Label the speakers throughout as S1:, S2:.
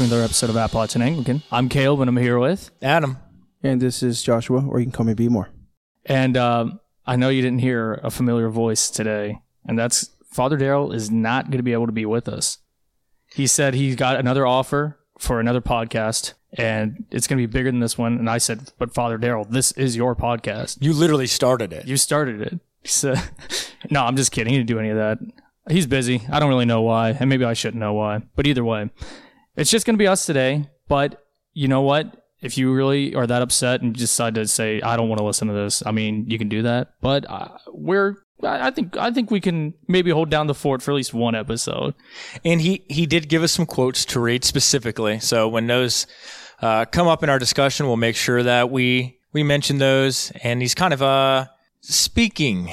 S1: to another episode of Appalachian Anglican. I'm Caleb, and I'm here with.
S2: Adam.
S3: And this is Joshua, or you can call me B more.
S1: And um, I know you didn't hear a familiar voice today, and that's Father Daryl is not going to be able to be with us. He said he got another offer for another podcast, and it's going to be bigger than this one. And I said, "But Father Daryl, this is your podcast.
S2: You literally started it.
S1: You started it." He said, "No, I'm just kidding. He didn't do any of that. He's busy. I don't really know why, and maybe I shouldn't know why. But either way, it's just going to be us today. But you know what? If you really are that upset and decide to say, I don't want to listen to this, I mean, you can do that. But uh, we're, I think, I think we can maybe hold down the fort for at least one episode.
S2: And he, he did give us some quotes to read specifically. So when those uh, come up in our discussion, we'll make sure that we, we mention those. And he's kind of uh, speaking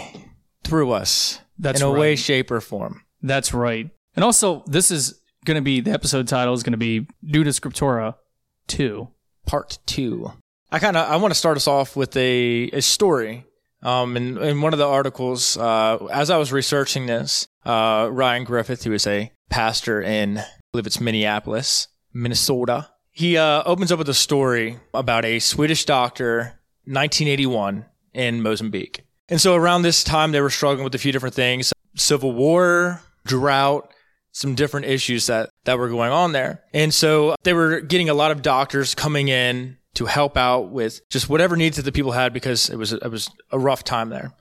S2: through us
S1: That's
S2: in a way, shape, or form.
S1: That's right. And also, this is going to be the episode title is going to be Nuda Scriptura 2.
S2: Part two. I kind of I want to start us off with a, a story. Um, in, in one of the articles, uh, as I was researching this, uh, Ryan Griffith, who is a pastor in, I believe it's Minneapolis, Minnesota, he uh, opens up with a story about a Swedish doctor, 1981, in Mozambique. And so around this time, they were struggling with a few different things civil war, drought, some different issues that, that were going on there. And so they were getting a lot of doctors coming in to help out with just whatever needs that the people had because it was, it was a rough time there.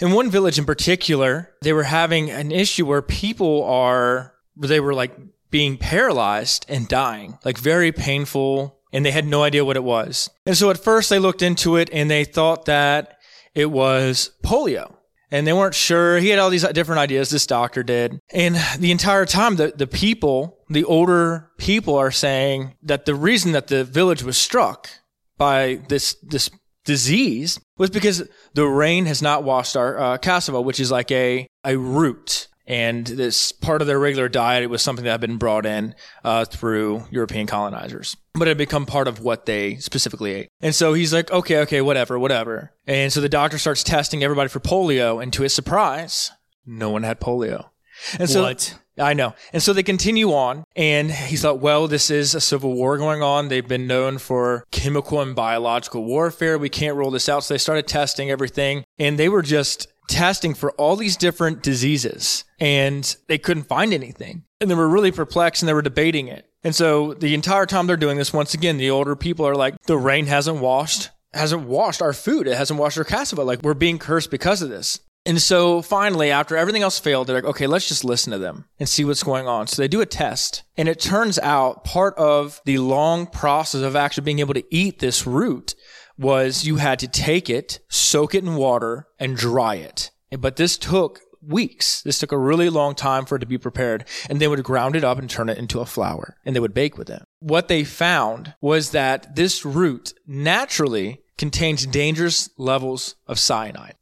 S2: In one village in particular, they were having an issue where people are, they were like being paralyzed and dying, like very painful, and they had no idea what it was. And so at first they looked into it and they thought that it was polio and they weren't sure. He had all these different ideas, this doctor did. And the entire time, the, the people, the older people are saying that the reason that the village was struck by this, this disease was because the rain has not washed our uh, cassava, which is like a, a root. And this part of their regular diet, it was something that had been brought in uh, through European colonizers, but it had become part of what they specifically ate. And so he's like, okay, okay, whatever, whatever. And so the doctor starts testing everybody for polio, and to his surprise, no one had polio. And so
S1: What?
S2: I know. And so they continue on, and he thought, well, this is a civil war going on. They've been known for chemical and biological warfare. We can't rule this out. So they started testing everything, and they were just testing for all these different diseases, and they couldn't find anything. And they were really perplexed, and they were debating it. And so the entire time they're doing this, once again, the older people are like, the rain hasn't washed, hasn't washed our food. It hasn't washed our cassava. Like we're being cursed because of this. And so finally, after everything else failed, they're like, okay, let's just listen to them and see what's going on. So they do a test. And it turns out part of the long process of actually being able to eat this root was you had to take it, soak it in water, and dry it. But this took weeks. This took a really long time for it to be prepared. And they would ground it up and turn it into a flour and they would bake with it. What they found was that this root naturally contains dangerous levels of cyanide.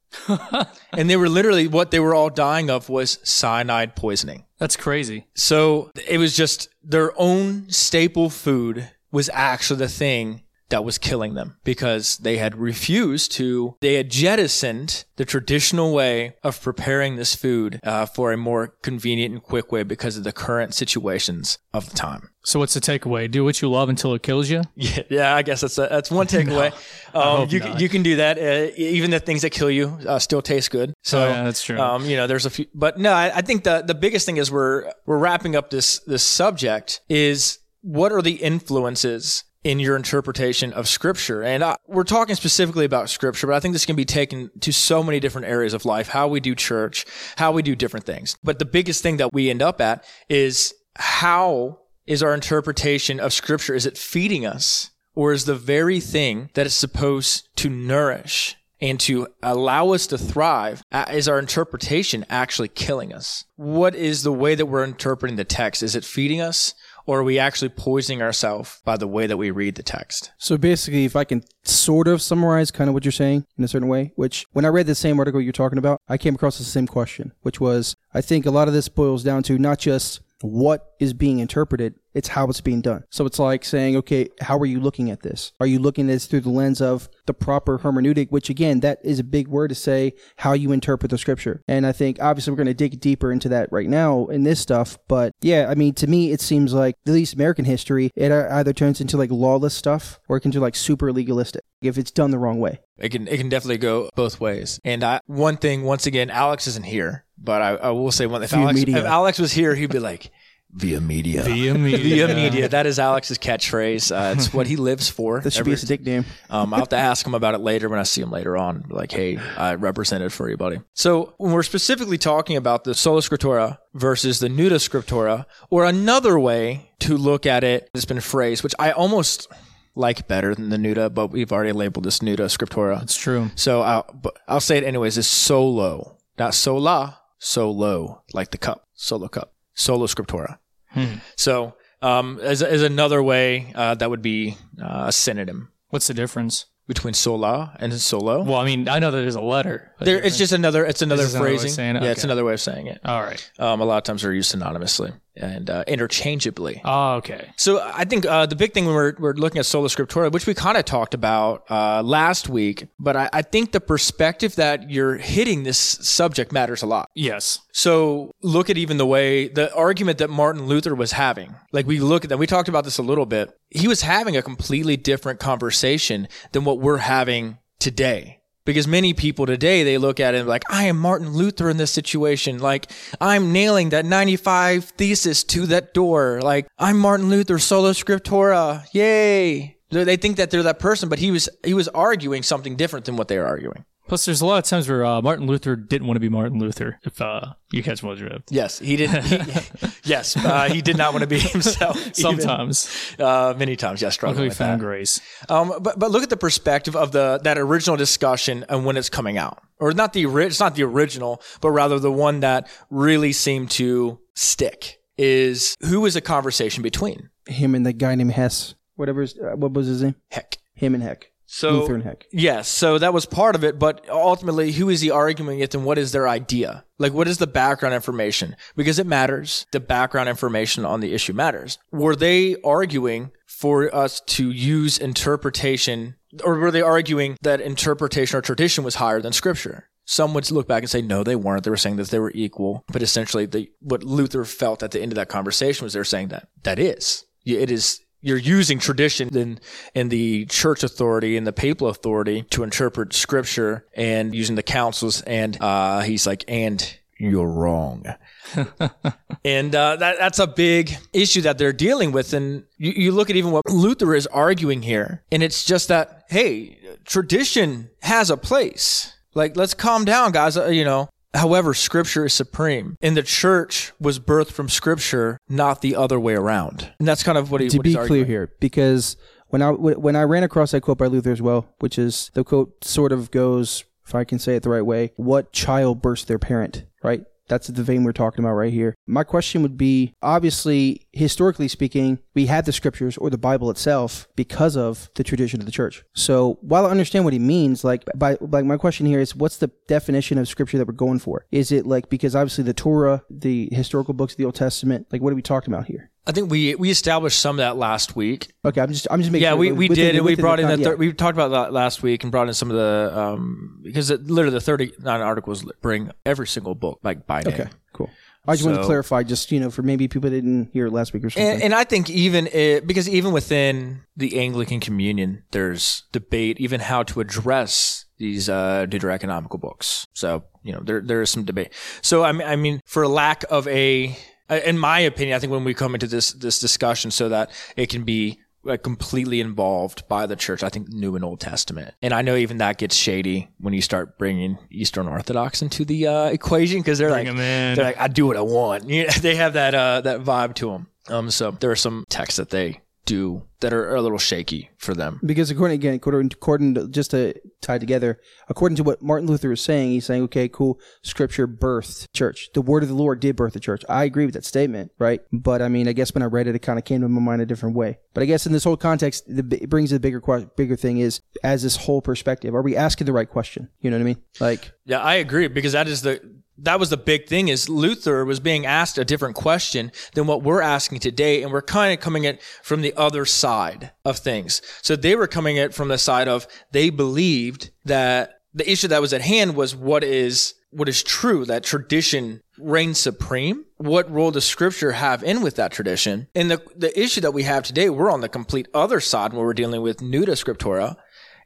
S2: and they were literally what they were all dying of was cyanide poisoning.
S1: That's crazy.
S2: So it was just their own staple food was actually the thing that was killing them because they had refused to, they had jettisoned the traditional way of preparing this food uh, for a more convenient and quick way because of the current situations of the time.
S1: So what's the takeaway? Do what you love until it kills you?
S2: Yeah, yeah, I guess that's a, that's one takeaway. um, you
S1: not.
S2: you can do that. Uh, even the things that kill you uh, still taste good. So
S1: Oh, yeah, that's true.
S2: Um, you know, there's a few, but no, I, I think the the biggest thing is we're we're wrapping up this this subject is what are the influences in your interpretation of scripture. And I, we're talking specifically about scripture but i think this can be taken to so many different areas of life how we do church how we do different things. But the biggest thing that we end up at is how is our interpretation of scripture? Is it feeding us? Or is the very thing that is supposed to nourish and to allow us to thrive is our interpretation actually killing us? What is the way that we're interpreting the text? Is it feeding us or are we actually poisoning ourselves by the way that we read the text?
S3: So basically, if I can sort of summarize kind of what you're saying in a certain way, which when I read the same article you're talking about, I came across the same question, which was I think a lot of this boils down to not just what is being interpreted, it's how it's being done. So it's like saying, okay, how are you looking at this? Are you looking at this through the lens of the proper hermeneutic, which again, that is a big word to say how you interpret the scripture. And I think obviously we're going to dig deeper into that right now in this stuff. But yeah, I mean, to me, it seems like at least American history, it either turns into like lawless stuff or it can do like super legalistic if it's done the wrong way.
S2: It can it can definitely go both ways. And I, one thing, once again, Alex isn't here, but I, I will say one thing. If Alex,
S3: media.
S2: if Alex was here, he'd be like, via media.
S1: Via media.
S2: Via media. That is Alex's catchphrase. Uh, it's what he lives for.
S3: That should
S2: Every-
S3: be his nickname.
S2: Um, I'll have to ask him about it later when I see him later on. Like, hey, I represented for you, buddy. So when we're specifically talking about the sola scriptura versus the nuda scriptura, or another way to look at it has been phrased, which I almost like better than the nuda, but we've already labeled this nuda scriptura.
S1: It's true.
S2: So I'll, but I'll say it anyways. Is solo, not sola, solo, like the cup, solo cup, solo scriptura.
S1: Hmm.
S2: So um, as, as another way, uh, that would be uh, a synonym
S1: What's the difference?
S2: between sola and solo.
S1: Well, I mean, I know that there's a letter. a
S2: there, it's just another. It's another
S1: is another way of
S2: phrasing.
S1: it?
S2: Yeah, it's another way of saying it.
S1: All right.
S2: Um, a lot of times they're used synonymously and uh, interchangeably.
S1: Oh, okay.
S2: So I think uh, the big thing when we're, we're looking at sola scriptura, which we kind of talked about uh, last week, but I, I think the perspective that you're hitting this subject matters a lot.
S1: Yes.
S2: So look at even the way the argument that Martin Luther was having. Like we look at that, we talked about this a little bit. He was having a completely different conversation than what we're having today. Because many people today, they look at it like, I am Martin Luther in this situation. Like, I'm nailing that 95 thesis to that door. Like, I'm Martin Luther, sola scriptura. Yay. They think that they're that person, but he was, he was arguing something different than what they are arguing.
S1: Plus, there's a lot of times where uh, Martin Luther didn't want to be Martin Luther. If uh, you catch my drift.
S2: Yes, he didn't. He, yes, uh, he did not want to be himself. even,
S1: Sometimes
S2: uh, many times, yes, struggling with
S1: found
S2: that.
S1: grace.
S2: Um, but but look at the perspective of the that original discussion and when it's coming out, or not the it's not the original, but rather the one that really seemed to stick is who was the conversation between
S3: Him and the guy named Hess. Whatever. His, uh, what was his name?
S2: Heck.
S3: Him and Heck.
S2: So
S3: Luther and Heck.
S2: Yes, so that was part of it, but ultimately, who is he arguing it and what is their idea? Like, what is the background information? Because it matters. The background information on the issue matters. Were they arguing for us to use interpretation, or were they arguing that interpretation or tradition was higher than scripture? Some would look back and say, no, they weren't. They were saying that they were equal. But essentially, the, what Luther felt at the end of that conversation was they're saying that that is. It is you're using tradition in, in the church authority and the papal authority to interpret scripture and using the councils. And uh, he's like, and you're wrong. and uh, that, that's a big issue that they're dealing with. And you, you look at even what Luther is arguing here, and it's just that, hey, tradition has a place. Like, let's calm down, guys. Uh, you know, However, scripture is supreme. And the church was birthed from scripture, not the other way around. And that's kind of what he
S3: to
S2: what
S3: be clear here, because when I when I ran across that quote by Luther as well, which is the quote sort of goes, if I can say it the right way, what child burst their parent, right? That's the vein we're talking about right here. My question would be obviously, historically speaking, we had the scriptures or the Bible itself because of the tradition of the church. So while I understand what he means, like by like my question here is what's the definition of scripture that we're going for? Is it like because obviously the Torah, the historical books of the Old Testament, like what are we talking about here?
S2: I think we we established some of that last week.
S3: Okay, I'm just I'm just making
S2: Yeah,
S3: sure
S2: we, we
S3: within-
S2: did, and we brought in the
S3: yeah.
S2: we talked about that last week and brought in some of the um because it, literally the thirty nine articles bring every single book like by name.
S3: Okay, cool. I just want to clarify, just you know, for maybe people that didn't hear last week or something.
S2: And, and I think even it, because even within the Anglican communion, there's debate even how to address these uh, deuterocanonical books. So you know there there is some debate. So I mean, I mean, for lack of a, in my opinion, I think when we come into this this discussion, so that it can be like completely involved by the church. I think New and Old Testament, and I know even that gets shady when you start bringing Eastern Orthodox into the uh, equation because they're like
S1: 'em in.
S2: they're like I do what I want. You know, they have that uh, that vibe to them. Um, so there are some texts that they do that are a little shaky for them.
S3: because according again, according, according to just to tie together, according to what Martin Luther is saying, he's saying, okay, cool, Scripture birthed church. The word of the Lord did birth the church. I agree with that statement, right? But I mean, I guess when I read it, it kind of came to my mind a different way. But I guess in this whole context, the, it brings the bigger que- bigger thing is as this whole perspective. Are we asking the right question? You know what I mean? Like,
S2: Yeah, I agree because that is the that was the big thing is Luther was being asked a different question than what we're asking today. And we're kind of coming at from the other side of things. So they were coming at from the side of they believed that the issue that was at hand was what is what is true, that tradition reigns supreme. What role does scripture have in with that tradition? And the, the issue that we have today, we're on the complete other side where we're dealing with nuda scriptura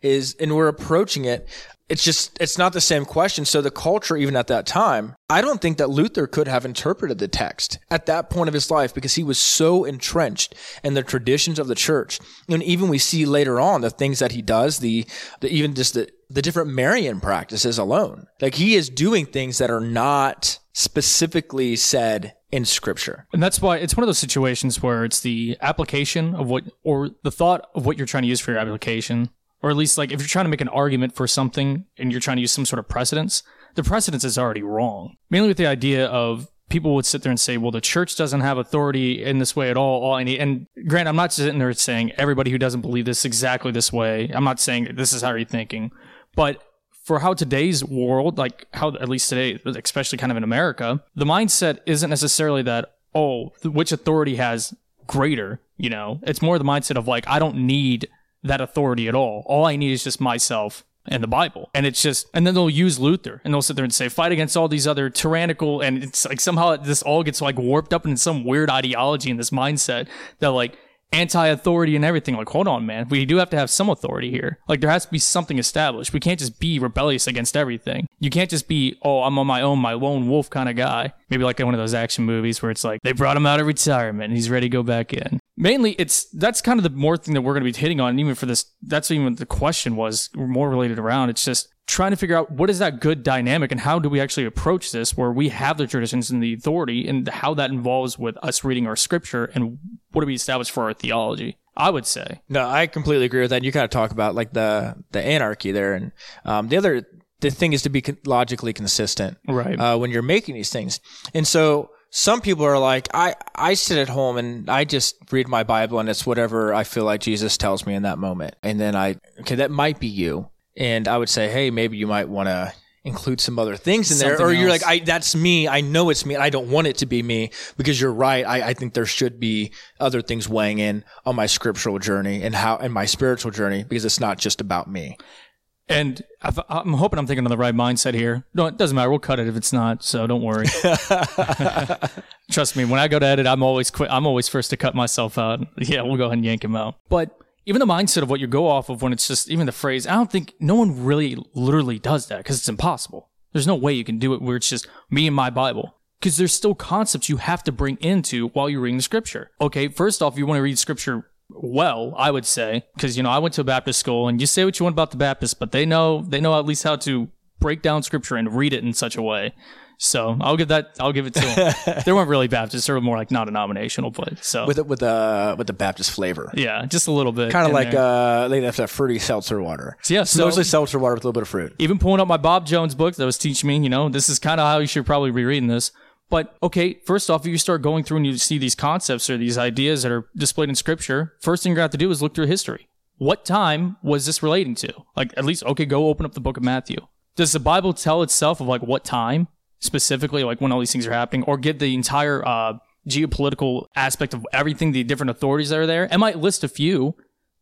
S2: is, and we're approaching it it's just it's not the same question. So the culture even at that time i don't think that luther could have interpreted the text at that point of his life because he was so entrenched in the traditions of the church. And even we see later on the things that he does the, the even just the the different marian practices alone. Like he is doing things that are not specifically said in scripture.
S1: And that's why it's one of those situations where it's the application of what, or the thought of what you're trying to use for your application or at least like if you're trying to make an argument for something and you're trying to use some sort of precedence, the precedence is already wrong. Mainly with the idea of people would sit there and say, well, the church doesn't have authority in this way at all. All need, and grant, I'm not sitting there saying everybody who doesn't believe this exactly this way. I'm not saying this is how you're thinking, but for how today's world, like how at least today, especially kind of in America, the mindset isn't necessarily that, oh, which authority has greater, you know, it's more the mindset of like, I don't need that authority at all. All I need is just myself and the Bible. And it's just, and then they'll use Luther and they'll sit there and say, fight against all these other tyrannical, and it's like somehow this all gets like warped up in some weird ideology and this mindset that like anti-authority and everything. Like, hold on, man. We do have to have some authority here. Like, there has to be something established. We can't just be rebellious against everything. You can't just be, oh, I'm on my own, my lone wolf kind of guy. Maybe like in one of those action movies where it's like they brought him out of retirement and he's ready to go back in. Mainly, it's that's kind of the more thing that we're going to be hitting on. Even for this, that's even the question was more related around. It's just trying to figure out what is that good dynamic and how do we actually approach this where we have the traditions and the authority and how that involves with us reading our scripture and what do we establish for our theology? I would say.
S2: No i completely agree with that. You kind of talk about like the the anarchy there and um, the other the thing is to be logically consistent
S1: right.
S2: uh, when you're making these things. And so some people are like i i sit at home and i just read my bible and it's whatever i feel like jesus tells me in that moment. And then i okay that might be you and I would say, hey, maybe you might want to include some other things in there, Something or you're like, I that's me. I know it's me. I don't want it to be me because you're right. I, I think there should be other things weighing in on my scriptural journey and how and my spiritual journey because it's not just about me.
S1: And I'm hoping I'm thinking on the right mindset here. No, it doesn't matter. We'll cut it if it's not. So don't worry. Trust me. When I go to edit, I'm always quit. I'm always first to cut myself out. Yeah, we'll go ahead and yank him out. But even the mindset of what you go off of when it's just even the phrase, I don't think no one really literally does that because it's impossible. There's no way you can do it where it's just me and my Bible. Because there's still concepts you have to bring into while you're reading the scripture. Okay, first off, you want to read scripture well, I would say, because you know I went to a Baptist school, and you say what you want about the Baptists, but they know they know at least how to break down scripture and read it in such a way so I'll give that. I'll give it to them. they weren't really Baptists; they were more like not a denominational, but so
S2: with the, with the with the Baptist flavor.
S1: Yeah, just a little bit.
S2: Kind of like there. uh, they have that fruity seltzer water.
S1: So yeah, so
S2: mostly seltzer water with a little bit of fruit.
S1: Even pulling up my Bob Jones book that was teaching me, you know, this is kind of how you should probably be reading this. But okay, first off, if you start going through and you see these concepts or these ideas that are displayed in Scripture, first thing you're going to have to do is look through history. What time was this relating to? Like, at least, okay, go open up the book of Matthew. Does the Bible tell itself of like what time? Specifically, like when all these things are happening, or get the entire uh, geopolitical aspect of everything, the different authorities that are there. I might list a few,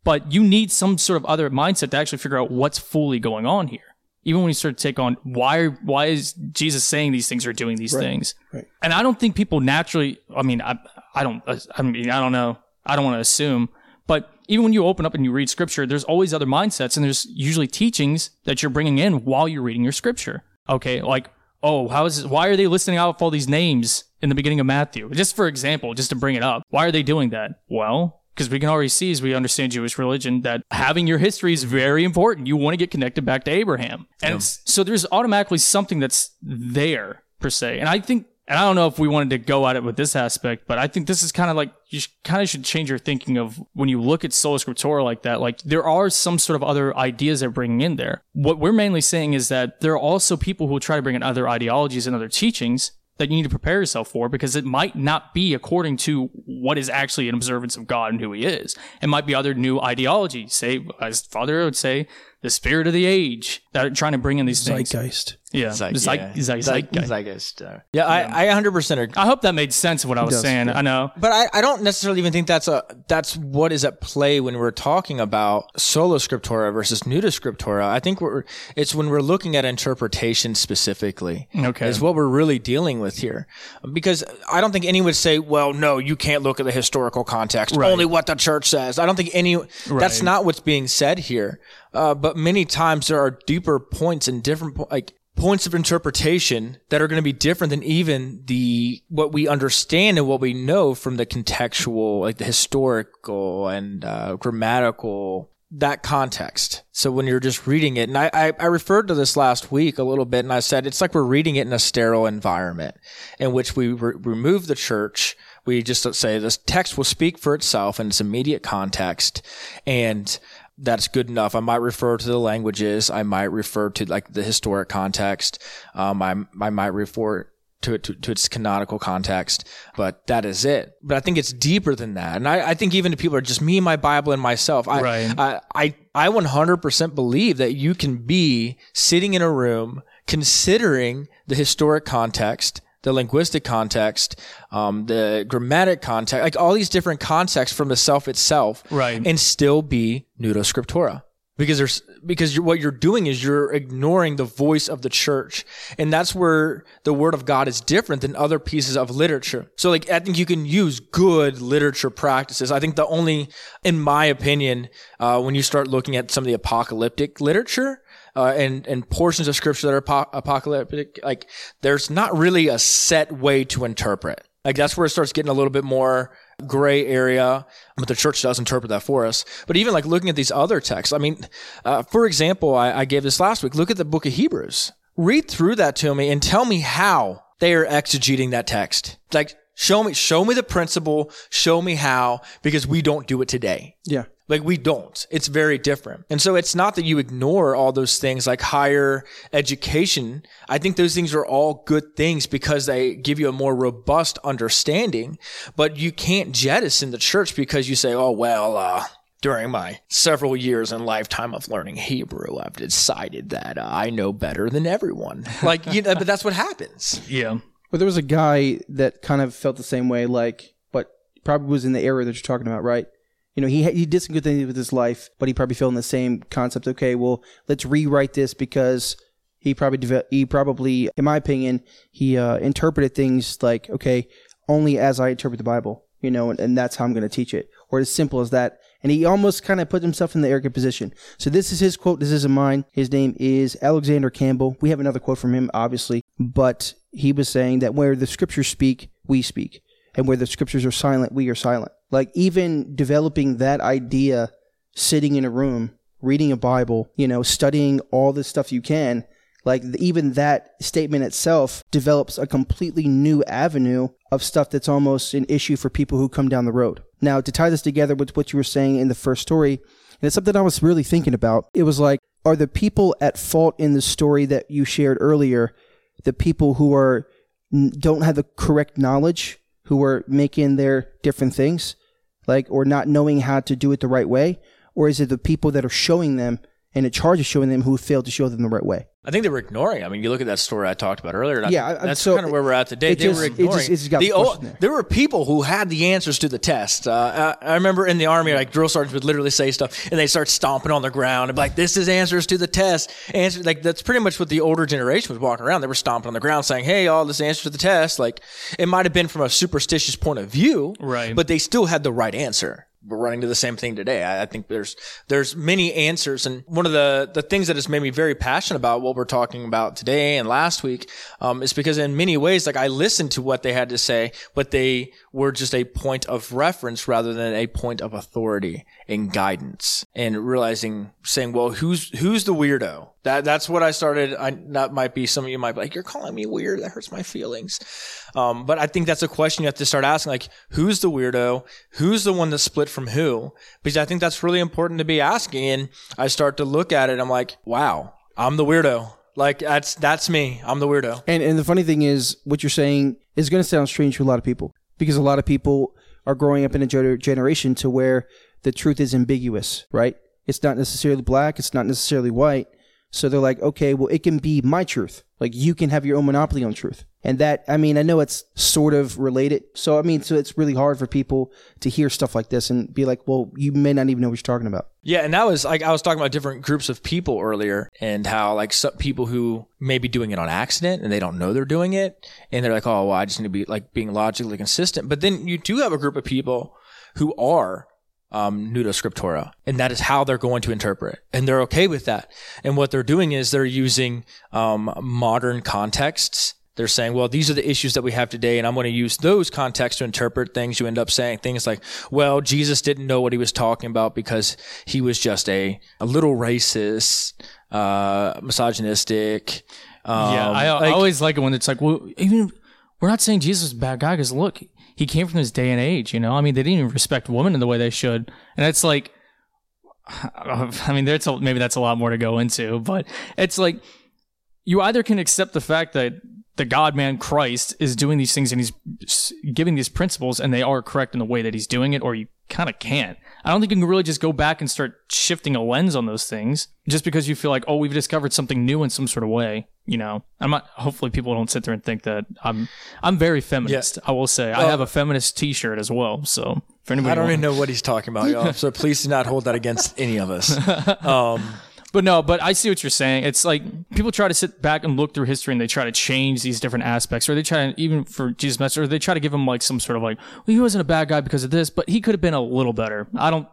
S1: but you need some sort of other mindset to actually figure out what's fully going on here. Even when you start to take on why why is Jesus saying these things or doing these
S3: right,
S1: things?
S3: Right.
S1: And I don't think people naturally. I mean, I I don't I mean I don't know. I don't want to assume, but even when you open up and you read scripture, there's always other mindsets and there's usually teachings that you're bringing in while you're reading your scripture. Okay, like oh, how is it, why are they listing off all these names in the beginning of Matthew? Just for example, just to bring it up. Why are they doing that? Well, because we can already see as we understand Jewish religion that having your history is very important. You want to get connected back to Abraham. And yeah. so there's automatically something that's there per se. And I think and I don't know if we wanted to go at it with this aspect, but I think this is kind of like you kind of should change your thinking of when you look at sola scriptura like that. Like there are some sort of other ideas they're bringing in there. What we're mainly saying is that there are also people who try to bring in other ideologies and other teachings that you need to prepare yourself for because it might not be according to what is actually an observance of God and who He is. It might be other new ideology. Say, as Father would say, the spirit of the age that are trying to bring in these things.
S3: Zeitgeist.
S1: Yeah,
S2: Zeig-
S1: Zeig-
S2: yeah.
S1: Zeig-
S2: Zeig-
S1: Zeitgeist.
S2: Zeitgeist, uh, yeah, I, I 100% agree.
S1: I hope that made sense of what I was
S3: does,
S1: saying.
S3: yeah.
S1: I know.
S2: But I, I don't necessarily even think that's a that's what is at play when we're talking about solo scriptura versus nuda scriptura. I think we're it's when we're looking at interpretation specifically.
S1: Okay.
S2: Is what we're really dealing with here. Because I don't think anyone would say, well, no, you can't look at the historical context.
S1: Right.
S2: Only what the church says. I don't think any that's not what's being said here. Uh, but many times there are deeper points and different like points of interpretation that are going to be different than even the what we understand and what we know from the contextual like the historical and uh, grammatical that context. So when you're just reading it and I, I i referred to this last week a little bit and i said it's like we're reading it in a sterile environment in which we re- remove the church. We just say this text will speak for itself in its immediate context and that's good enough. I might refer to the languages. I might refer to like the historic context. Um, I, I might refer to it to, to its canonical context, but that is it. But I think it's deeper than that. And I, I think even to people are just me, my Bible, and myself. I,
S1: Right.
S2: I, I, I 100% believe that you can be sitting in a room considering the historic context, the linguistic context, um, the grammatic context, like all these different contexts from the self itself,
S1: Right.
S2: and still be nudo scriptura. Because there's because you're, what you're doing is you're ignoring the voice of the church, and that's where the word of God is different than other pieces of literature. So, like, I think you can use good literature practices. I think the only, in my opinion, uh, when you start looking at some of the apocalyptic literature, uh, and and portions of scripture that are apo- apocalyptic, like there's not really a set way to interpret. Like that's where it starts getting a little bit more gray area, but the church does interpret that for us. But even like looking at these other texts, I mean, uh, for example, I, I gave this last week. Look at the book of Hebrews. Read through that to me and tell me how they are exegeting that text. Like show me, show me the principle, show me how, because we don't do it today.
S3: Yeah.
S2: Like we don't. It's very different. And so it's not that you ignore all those things like higher education. I think those things are all good things because they give you a more robust understanding, but you can't jettison the church because you say, "Oh, well, uh during my several years and lifetime of learning Hebrew, I've decided that uh, I know better than everyone. Like, you know, but that's what happens.
S1: Yeah.
S3: But there was a guy that kind of felt the same way, like, but probably was in the era that you're talking about, right? You know, he he did some good things with his life, but he probably felt in the same concept. Okay, well, let's rewrite this because he probably he probably, in my opinion, he uh, interpreted things like, okay, only as I interpret the Bible, you know, and, and that's how I'm going to teach it, or as simple as that. And he almost kind of put himself in the arrogant position. So this is his quote. This isn't mine. His name is Alexander Campbell. We have another quote from him, obviously, but he was saying that where the scriptures speak, we speak, and where the scriptures are silent, we are silent. Like even developing that idea, sitting in a room, reading a Bible, you know, studying all the stuff you can, like even that statement itself develops a completely new avenue of stuff that's almost an issue for people who come down the road. Now, to tie this together with what you were saying in the first story, and it's something I was really thinking about. It was like, are the people at fault in the story that you shared earlier the people who are don't have the correct knowledge, who are making their different things, like or not knowing how to do it the right way, or is it the people that are showing them and in charge of showing them who failed to show them the right way?
S2: I think they were ignoring. I mean, you look at that story I talked about earlier. and
S3: Yeah, I-
S2: that's
S3: so
S2: kind of where we're at today. They
S3: just-
S2: were
S3: it just-
S2: ignoring.
S3: it just got
S2: the
S3: pushed
S2: old,
S3: there.
S2: there were people who had the answers to the test. Uh, I, I remember in the army, like drill sergeants would literally say stuff, and they start stomping on the ground and be like, "This is answers to the test." Answer like that's pretty much what the older generation was walking around. They were stomping on the ground, saying, "Hey, all this answer to the test." Like it might have been from a superstitious point of view,
S1: Right.
S2: But they still had the right answer we're running to the same thing today. I, I think there's there's many answers, and one of the the things that has made me very passionate about what we're talking about today and last week um, is because in many ways, like I listened to what they had to say, but they were just a point of reference rather than a point of authority and guidance, and realizing saying, well, who's who's the weirdo? That that's what I started. I that might be some of you might be like, you're calling me weird. That hurts my feelings. Um, but I think that's a question you have to start asking, like, who's the weirdo? Who's the one that split from who? Because I think that's really important to be asking. And I start to look at it. I'm like, wow, I'm the weirdo. Like that's that's me. I'm the weirdo.
S3: And and the funny thing is, what you're saying is going to sound strange to a lot of people because a lot of people are growing up in a generation to where the truth is ambiguous, right? It's not necessarily black. It's not necessarily white. So they're like, okay, well, it can be my truth. Like you can have your own monopoly on truth. And that, I mean, I know it's sort of related. So, I mean, so it's really hard for people to hear stuff like this and be like, well, you may not even know what you're talking about.
S2: Yeah, and that was like I was talking about different groups of people earlier, and how like some people who may be doing it on accident and they don't know they're doing it, and they're like, "Oh, well, I just need to be like being logically consistent." But then you do have a group of people who are um, nuda scriptura, and that is how they're going to interpret, and they're okay with that. And what they're doing is they're using um, modern contexts. They're saying, well, these are the issues that we have today, and I'm going to use those contexts to interpret things. You end up saying things like, well, Jesus didn't know what he was talking about because he was just a, a little racist, uh, misogynistic. Um,
S1: yeah, I, I always like it when it's like, well, even we're not saying Jesus is a bad guy because look, he came from this day and age. You know, I mean, they didn't even respect women in the way they should, and it's like, I mean, there's a, maybe that's a lot more to go into, but it's like you either can accept the fact that the God man Christ is doing these things and he's giving these principles and they are correct in the way that he's doing it, or you kind of can't. I don't think you can really just go back and start shifting a lens on those things just because you feel like, oh, we've discovered something new in some sort of way. You know, I'm not. Hopefully, people don't sit there and think that I'm. I'm very feminist. I will say I have a feminist T-shirt as well. So for anybody,
S2: I don't
S1: who-
S2: even know what he's talking about, y'all. So please do not hold that against any of us. Um,
S1: But no, but I see what you're saying. It's like people try to sit back and look through history and they try to change these different aspects, or they try to, even for Jesus' message, or they try to give him like some sort of like, well, he wasn't a bad guy because of this, but he could have been a little better. I don't,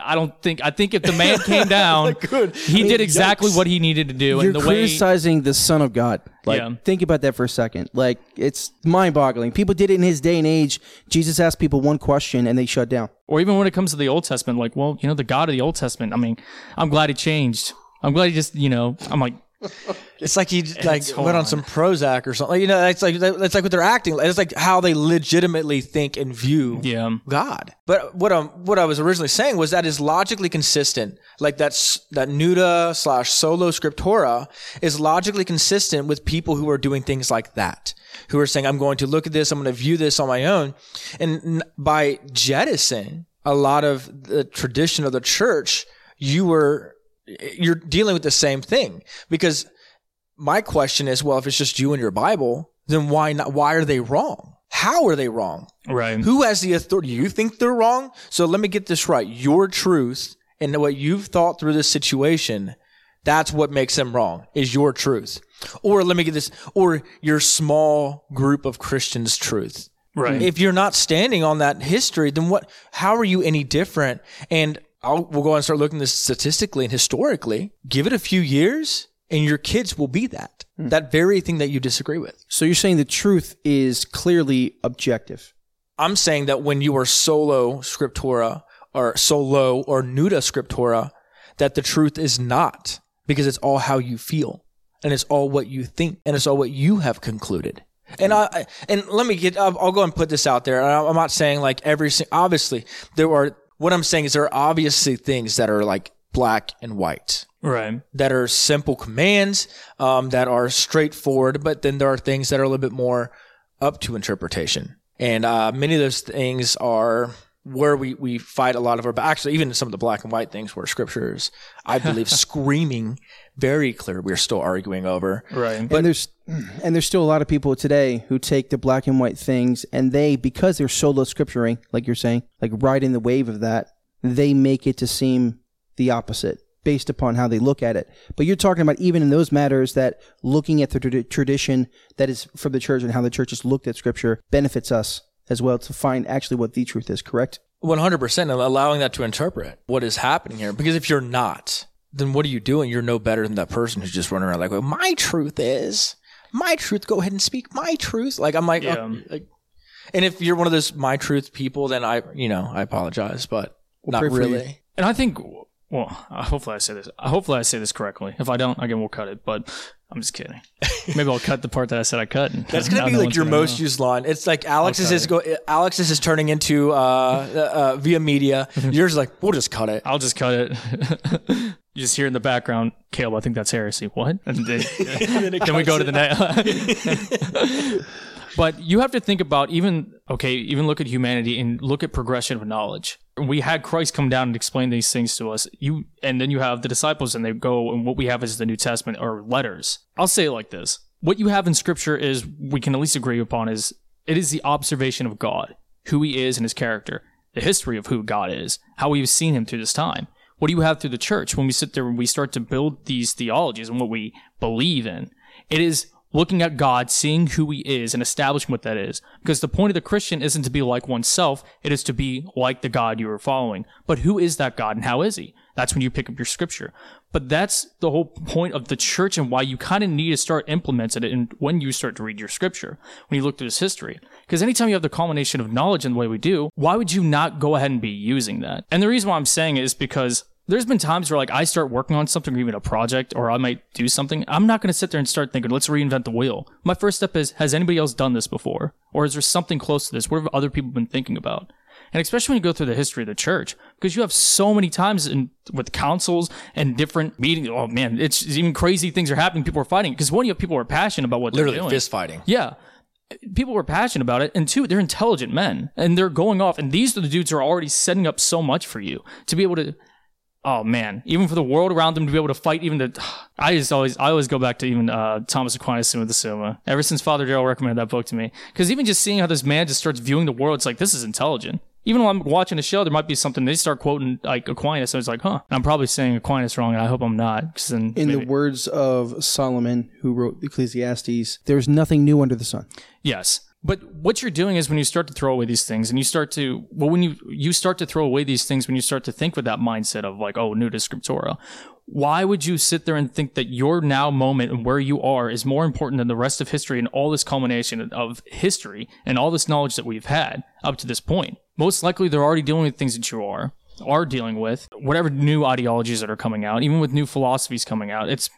S1: I don't think, I think if the man came down,
S2: Good.
S1: he did exactly what he needed to do.
S3: You're
S1: and the way,
S3: criticizing the Son of God. Like,
S1: Yeah.
S3: think about that for a second. Like, it's mind-boggling. People did it in his day and age. Jesus asked people one question and they shut down.
S1: or even when it comes to the Old Testament, like, well, you know, the God of the Old Testament, I mean, I'm glad he changed. I'm glad he just, you know, I'm like,
S2: it's like he like went on
S1: on.
S2: some Prozac or something. You know, it's like it's like what they're acting. It's like how they legitimately think and view
S1: yeah.
S2: God. But what um what I was originally saying was that is logically consistent. Like that's that nuda slash solo scriptura is logically consistent with people who are doing things like that. Who are saying, I'm going to look at this, I'm going to view this on my own. And n- by jettisoning a lot of the tradition of the church, you were you're dealing with the same thing. Because my question is, well, if it's just you and your Bible, then why not why are they wrong? How are they wrong?
S1: Right.
S2: Who has the authority? You think they're wrong? So let me get this right. Your truth and what you've thought through this situation, that's what makes them wrong, is your truth. Or let me get this, or your small group of Christians' truth.
S1: Right.
S2: If you're not standing on that history, then what, how are you any different? And I'll, we'll go and start looking this statistically and historically. Give it a few years and your kids will be that, hmm. that very thing that you disagree with.
S3: So you're saying the truth is clearly objective.
S2: I'm saying that when you are solo scriptura or solo or nuda scriptura, that the truth is not because it's all how you feel and it's all what you think and it's all what you have concluded. And I and let me get I'll, I'll go and put this out there. I'm not saying like every obviously there are what I'm saying is there are obviously things that are like black and white
S1: Right.
S2: that are simple commands um, that are straightforward, but then there are things that are a little bit more up to interpretation. And uh, many of those things are where we, we fight a lot of our, but actually even some of the black and white things where scriptures, I believe, screaming very clear, we're still arguing over.
S1: Right.
S3: and there's and there's still a lot of people today who take the black and white things and they because they're solo scripturing, like you're saying, like riding the wave of that, they make it to seem the opposite based upon how they look at it. But you're talking about even in those matters that looking at the trad- tradition that is from the church and how the church has looked at scripture benefits us as well to find actually what the truth is, correct?
S2: 100% allowing that to interpret what is happening here. Because if you're not, then what are you doing? You're no better than that person who's just running around like, well, my truth is, my truth, go ahead and speak my truth. Like, I'm like,
S1: Yeah.
S2: oh, like and if you're one of those my truth people, then I, you know, I apologize, but not
S3: pray for you.
S2: really.
S1: And I think, well, uh, hopefully I say this. Hopefully I say this correctly. If I don't, again, we'll cut it. But I'm just kidding. Maybe I'll cut the part that I said I cut.
S2: That's gonna be
S1: no
S2: like your most
S1: know.
S2: used line. It's like Alex's is go. Alex's is turning into uh, uh, uh, via media. Yours is like we'll just cut it.
S1: I'll just cut it. you just hear in the background, Caleb. I think that's heresy. What? And then, then we go to the next. but you have to think about even okay, even look at humanity and look at progression of knowledge. We had Christ come down and explain these things to us. You and then you have the disciples and they go and what we have is the New Testament or letters. I'll say it like this. What you have in scripture is we can at least agree upon is it is the observation of God, who he is and his character, the history of who God is, how we've seen him through this time. What do you have through the church when we sit there and we start to build these theologies and what we believe in? It is looking at God, seeing who he is, and establishing what that is. Because the point of the Christian isn't to be like oneself, it is to be like the God you are following. But who is that God and how is he? That's when you pick up your scripture. But that's the whole point of the church and why you kind of need to start implementing it and when you start to read your scripture, when you look through this history. Because anytime you have the culmination of knowledge in the way we do, why would you not go ahead and be using that? And the reason why I'm saying it is because there's been times where like I start working on something or even a project or I might do something. I'm not going to sit there and start thinking, let's reinvent the wheel. My first step is, has anybody else done this before? Or is there something close to this? What have other people been thinking about? And especially when you go through the history of the church, because you have so many times in with councils and different meetings. Oh man, it's even crazy things are happening. People are fighting because one, you have people who are passionate about what
S2: Literally
S1: they're doing.
S2: Literally fist fighting.
S1: Yeah. People were passionate about it. And two, they're intelligent men and they're going off. And these are the dudes who are already setting up so much for you to be able to, oh man, even for the world around them to be able to fight even the, I just always, I always go back to even uh, Thomas Aquinas, Summa the Summa, ever since Father Darrell recommended that book to me. Because even just seeing how this man just starts viewing the world, it's like, this is intelligent. Even while I'm watching a show, there might be something they start quoting like Aquinas. So it's like, huh. And I'm probably saying Aquinas wrong, and I hope I'm not.
S3: In the words of Solomon, who wrote Ecclesiastes, there's nothing new under the sun.
S1: Yes. But what you're doing is when you start to throw away these things and you start to well when you you start to throw away these things when you start to think with that mindset of like oh new scriptura why would you sit there and think that your now moment and where you are is more important than the rest of history and all this culmination of history and all this knowledge that we've had up to this point? Most likely they're already dealing with things that you are are dealing with whatever new ideologies that are coming out even with new philosophies coming out. It's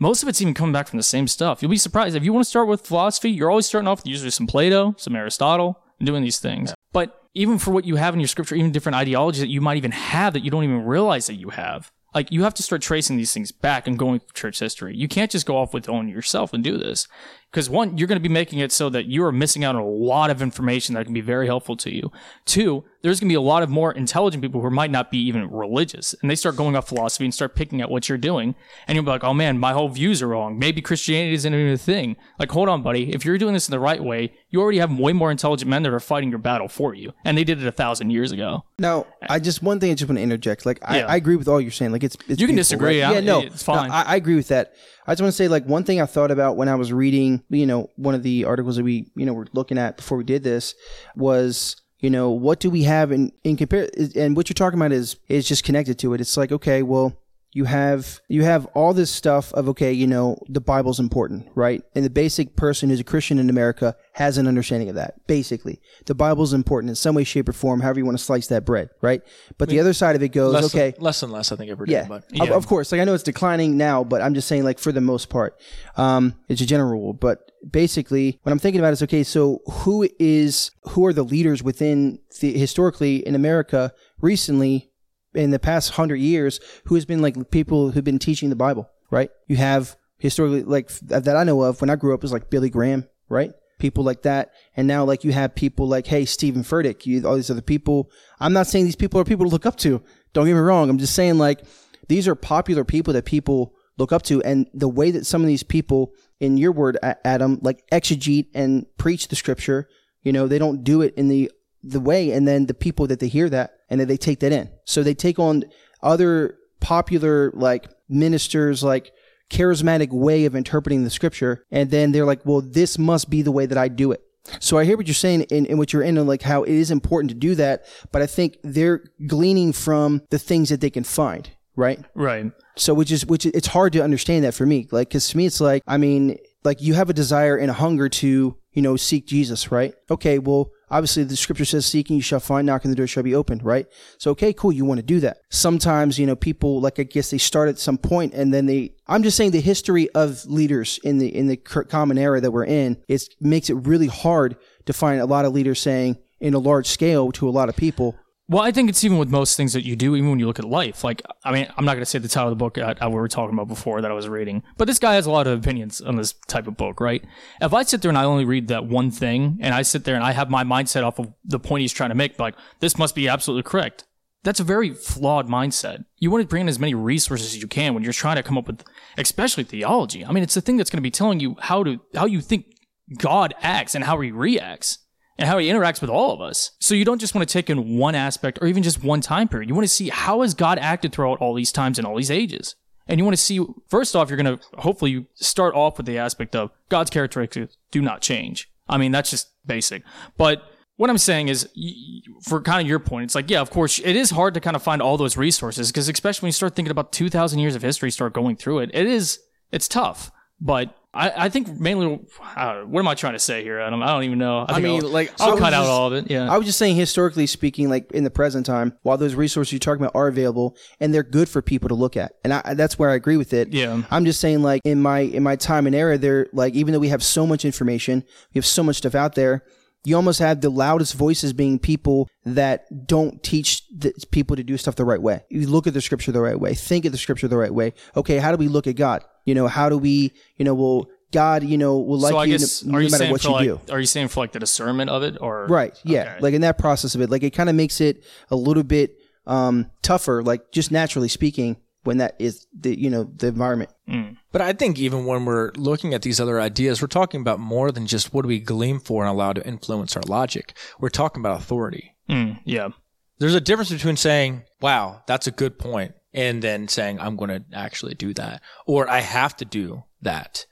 S1: most of it's even coming back from the same stuff. You'll be surprised if you want to start with philosophy. You're always starting off with usually some Plato, some Aristotle, and doing these things. But even for what you have in your scripture, even different ideologies that you might even have that you don't even realize that you have. Like you have to start tracing these things back and going through church history. You can't just go off with own yourself and do this. Because one, you're going to be making it so that you are missing out on a lot of information that can be very helpful to you. Two, there's going to be a lot of more intelligent people who might not be even religious. And they start going off philosophy and start picking at what you're doing. And you'll be like, oh man, my whole views are wrong. Maybe Christianity isn't even a thing. Like, hold on, buddy. If you're doing this in the right way, you already have way more intelligent men that are fighting your battle for you. And they did it a thousand years ago.
S3: Now, I just one thing I just want to interject. Like, I,
S1: Yeah.
S3: I agree with all you're saying. Like, it's, it's
S1: You can disagree.
S3: right? Yeah, no,
S1: it's fine.
S3: No, I, I agree with that. I just want to say, like, one thing I thought about when I was reading, you know, one of the articles that we, you know, were looking at before we did this was, you know, what do we have in in compare? And what you're talking about is is just connected to it. It's like, okay, well, you have you have all this stuff of okay you know the bible's important right and the basic person who's a christian in america has an understanding of that basically the bible's important in some way shape or form however you want to slice that bread right but the other side of it goes
S2: Less,
S3: okay
S2: less and less, I think, every day.
S3: yeah,
S2: But
S3: Of, of course. Like I know it's declining now, but I'm just saying, like for the most part, um, it's a general rule. But basically, what I'm thinking about is okay. So who is who are the leaders within the historically in America recently in the past hundred years who has been like people who've been teaching the Bible, right? You have historically like that I know of when I grew up was like Billy Graham, right? People like that, and now like you have people like hey Steven Furtick, you all these other people. I'm not saying these people are people to look up to. Don't get me wrong. I'm just saying like these are popular people that people look up to, and the way that some of these people, in your word, Adam, like exegete and preach the scripture, you know, they don't do it in the the way, and then the people that they hear that and then they take that in. So they take on other popular like ministers, like charismatic way of interpreting the scripture, and then they're like, well, this must be the way that I do it. So I hear what you're saying in, in what you're in, and like how it is important to do that, but I think they're gleaning from the things that they can find, right?
S1: Right.
S3: So which is which it's hard to understand that for me. Like because to me it's like I mean like you have a desire and a hunger to you know seek Jesus, right? Okay, well obviously the scripture says seeking you shall find, knocking the door shall be opened, right? So okay, cool, you want to do that. Sometimes you know people like I guess they start at some point and then they. I'm just saying the history of leaders in the in the common era that we're in it makes it really hard to find a lot of leaders saying in a large scale to a lot of people.
S1: Well, I think it's even with most things that you do, even when you look at life. Like, I mean, I'm not going to say the title of the book uh, we were talking about before that I was reading, but this guy has a lot of opinions on this type of book, right? If I sit there and I only read that one thing, and I sit there and I have my mindset off of the point he's trying to make, like, this must be absolutely correct. that's a very flawed mindset. You want to bring in as many resources as you can when you're trying to come up with, especially theology. I mean, it's the thing that's going to be telling you how to how you think God acts and how He reacts and how He interacts with all of us. So you don't just want to take in one aspect or even just one time period. You want to see how has God acted throughout all these times and all these ages. And you want to see first off, you're going to hopefully start off with the aspect of God's characteristics do not change. I mean, that's just basic, but what I'm saying is, for kind of your point, it's like, yeah, of course, it is hard to kind of find all those resources because, especially when you start thinking about 2,000 years of history, start going through it, it is, it's tough. But I, I think mainly, uh, what am I trying to say here, Adam? I don't even know. I,
S2: I mean,
S1: I'll,
S2: like,
S1: I'll
S3: I
S1: cut
S3: was
S1: out
S3: just-
S1: all of it. Yeah.
S3: I was just saying, historically speaking, like in the present time, while those resources you're talking about are available and they're good for people to look at, and I, that's where I agree with it.
S1: Yeah.
S3: I'm just saying, like in my in my time and era, there, like even though we have so much information, we have so much stuff out there. You almost have the loudest voices being people that don't teach the people to do stuff the right way. You look at the scripture the right way, think of the scripture the right way. Okay, how do we look at God? You know, how do we, you know, well, God, you know, will like
S1: so I
S3: you
S1: guess,
S3: no,
S1: are
S3: no
S1: you
S3: matter
S1: saying
S3: what
S1: for
S3: you
S1: like,
S3: do.
S1: are you saying for like the discernment of it or?
S3: Right. Yeah.
S1: Okay.
S3: Like in that process of it, like it kind of makes it a little bit um, tougher, like just naturally speaking, when that is the you know the environment.
S2: But I think even when we're looking at these other ideas, we're talking about more than just what do we glean for and allow to influence our logic. We're talking about authority.
S1: Mm, yeah.
S2: There's a difference between saying, wow, that's a good point, and then saying, I'm going to actually do that, or I have to do that.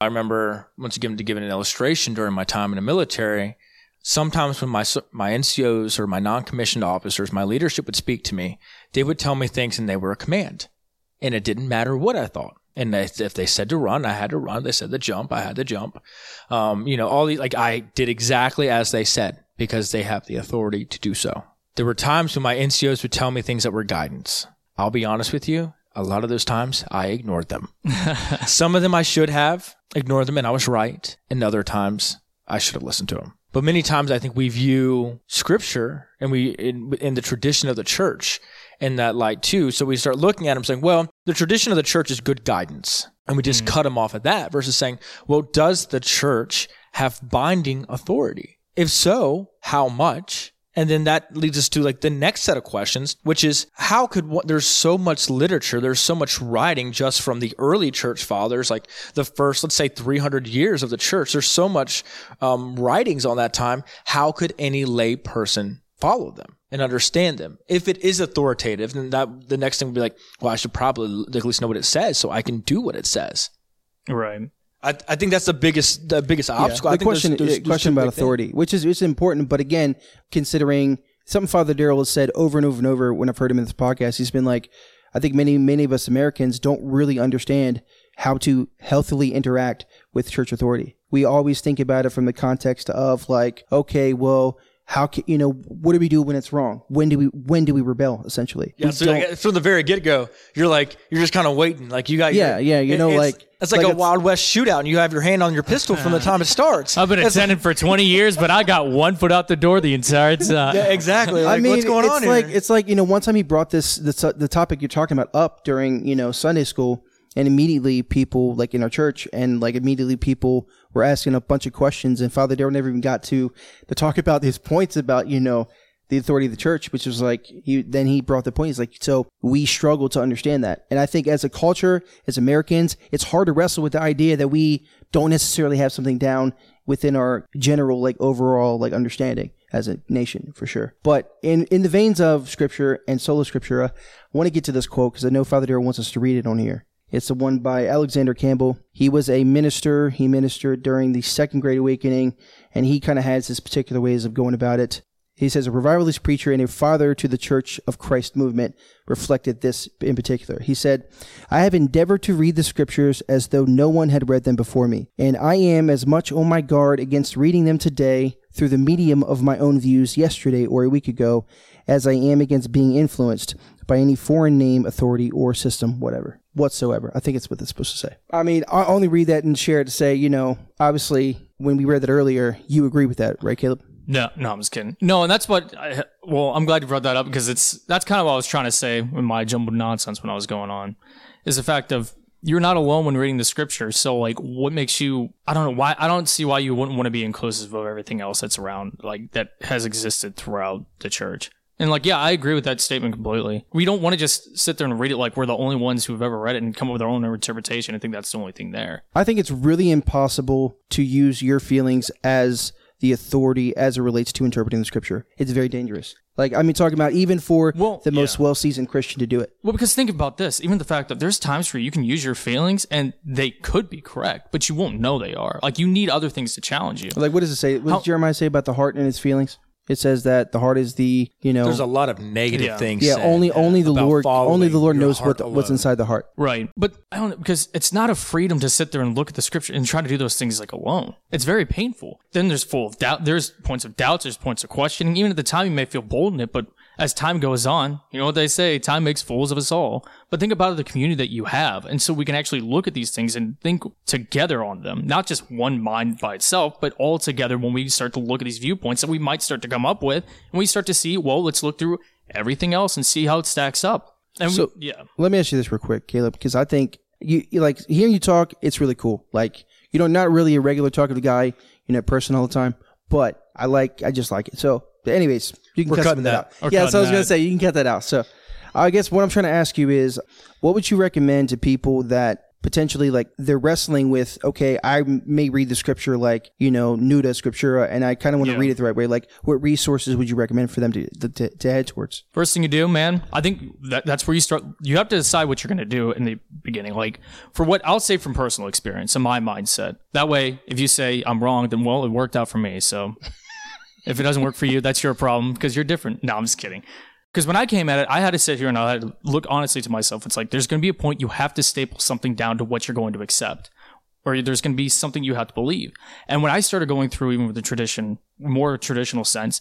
S2: I remember once again to give an illustration during my time in the military. Sometimes when my my NCOs or my non-commissioned officers, my leadership would speak to me, they would tell me things and they were a command, and it didn't matter what I thought. And if they said to run, I had to run. They said to jump, I had to jump. Um, you know, all these like I did exactly as they said because they have the authority to do so. There were times when my NCOs would tell me things that were guidance. I'll be honest with you. A lot of those times I ignored them. Some of them I should have ignored them and I was right. And other times I should have listened to them. But many times I think we view scripture and we, in, in the tradition of the church in that light too. So we start looking at them saying, well, the tradition of the church is good guidance. And we just mm. cut them off at that versus saying, well, does the church have binding authority? If so, how much? And then that leads us to like the next set of questions, which is how could there's so much literature, there's so much writing just from the early church fathers, like the first, let's say 300 years of the church. There's so much um, writings on that time. How could any lay person follow them and understand them? If it is authoritative, then that the next thing would be like, well, I should probably at least know what it says so I can do what it says.
S1: Right.
S2: I, I think that's the biggest the biggest obstacle. I
S3: the
S2: think there's-
S3: question
S2: there's- there's
S3: question
S2: two
S3: about authority, which is it's important, but again, considering something Father Darryl has said over and over and over when I've heard him in this podcast, he's been like, I think many many of us Americans don't really understand how to healthily interact with church authority. We always think about it from the context of like, okay, well, how can you know what do we do when it's wrong? When do we when do we rebel? Essentially,
S2: Yeah,
S3: We
S2: so like, from the very get go, you're like you're just kind of waiting, like you got
S3: Yeah,
S2: your-
S3: yeah, you know,
S2: it's-
S3: like-
S2: it's like,
S3: like
S2: a
S3: it's-
S2: Wild West shootout, and you have your hand on your pistol from the time it starts.
S1: I've been attending for 20 years, but I got one foot out the door the entire time.
S2: Yeah, exactly. Like,
S3: I mean,
S2: what's going
S3: it's
S2: on
S3: like
S2: here?
S3: it's like you know, one time he brought this the, uh, the topic you're talking about up during you know Sunday school, and immediately people like in our church, and like immediately people were asking a bunch of questions, and Father Darryl never even got to to talk about his points about you know the authority of the church, which was like he then he brought the point. He's like, so we struggle to understand that, and I think as a culture, as Americans, it's hard to wrestle with the idea that we don't necessarily have something down within our general like overall like understanding as a nation for sure. But in in the veins of scripture and sola scriptura, I want to get to this quote because I know Father Darryl wants us to read it on here. It's the one by Alexander Campbell. He was a minister. He ministered during the Second Great Awakening, and he kind of has his particular ways of going about it. He says a revivalist preacher and a father to the Church of Christ movement reflected this in particular. He said, I have endeavored to read the scriptures as though no one had read them before me, and I am as much on my guard against reading them today through the medium of my own views yesterday or a week ago as I am against being influenced by any foreign name, authority, or system, whatever, whatsoever. I think it's what it's supposed to say. I mean, I only read that and share it to say, you know, obviously, when we read that earlier, you agree with that, right, Caleb?
S1: No, no, I'm just kidding. No, and that's what. I, well, I'm glad you brought that up because it's that's kind of what I was trying to say in my jumbled nonsense when I was going on, is the fact of you're not alone when reading the scripture. So, like, what makes you? I don't know why. I don't see why you wouldn't want to be inclusive of everything else that's around, like that has existed throughout the church. And like, yeah, I agree with that statement completely. We don't want to just sit there and read it like we're the only ones who've ever read it and come up with our own interpretation. I think that's the only thing there.
S3: I think it's really impossible to use your feelings as the authority as it relates to interpreting the scripture. It's very dangerous. Like I mean, talking about even for
S1: Well,
S3: the most
S1: yeah.
S3: well-seasoned Christian to do it.
S1: Well, because think about this. Even the fact that there's times where you can use your feelings and they could be correct, but you won't know they are. Like you need other things to challenge you.
S3: Like what does it say? What
S1: How-
S3: does Jeremiah say about the heart and its feelings? It says that the heart is the you know
S2: There's a lot of negative
S1: Yeah.
S2: things.
S3: yeah
S2: said
S3: only only the
S2: about
S3: Lord
S2: following
S3: only the Lord
S2: your
S3: knows what
S2: heart
S3: what's
S2: alone.
S3: inside the heart.
S1: Right. But I don't because it's not a freedom to sit there and look at the scripture and try to do those things like alone. It's very painful. Then there's full of doubt. There's points of doubts. There's points of questioning. Even at the time, you may feel bold in it, but as time goes on, you know what they say, time makes fools of us all. But think about the community that you have. And so we can actually look at these things and think together on them, not just one mind by itself, but all together when we start to look at these viewpoints that we might start to come up with. And we start to see, well, let's look through everything else and see how it stacks up. And
S3: So-
S1: we, yeah.
S3: Let me ask you this real quick, Caleb, because I think you, you like hearing you talk. It's really cool. Like you know, not really a regular talkative guy, you know, person all the time, but I like I just like it. So, but anyways, you can
S2: We're
S3: cut
S2: cutting
S3: that,
S2: that.
S3: out.
S1: We're
S3: Yeah, so I was
S1: cutting
S3: gonna say you can cut that out. So, I guess what I'm trying to ask you is, what would you recommend to people that potentially like they're wrestling with okay i may read the scripture like you know Nuda scriptura and i kind of want to
S1: Yeah.
S3: read it the right way like what resources would you recommend for them to to, to head towards
S1: First thing you do, man, I think that that's where you start. You have to decide what you're going to do in the beginning. Like, for what I'll say from personal experience and my mindset. That way, if you say I'm wrong, then well, it worked out for me. So if it doesn't work for you, that's your problem because you're different. No, I'm just kidding. Because when I came at it, I had to sit here and I had to look honestly to myself. It's like there's going to be a point you have to staple something down to what you're going to accept or there's going to be something you have to believe. And when I started going through even with the tradition, more traditional sense,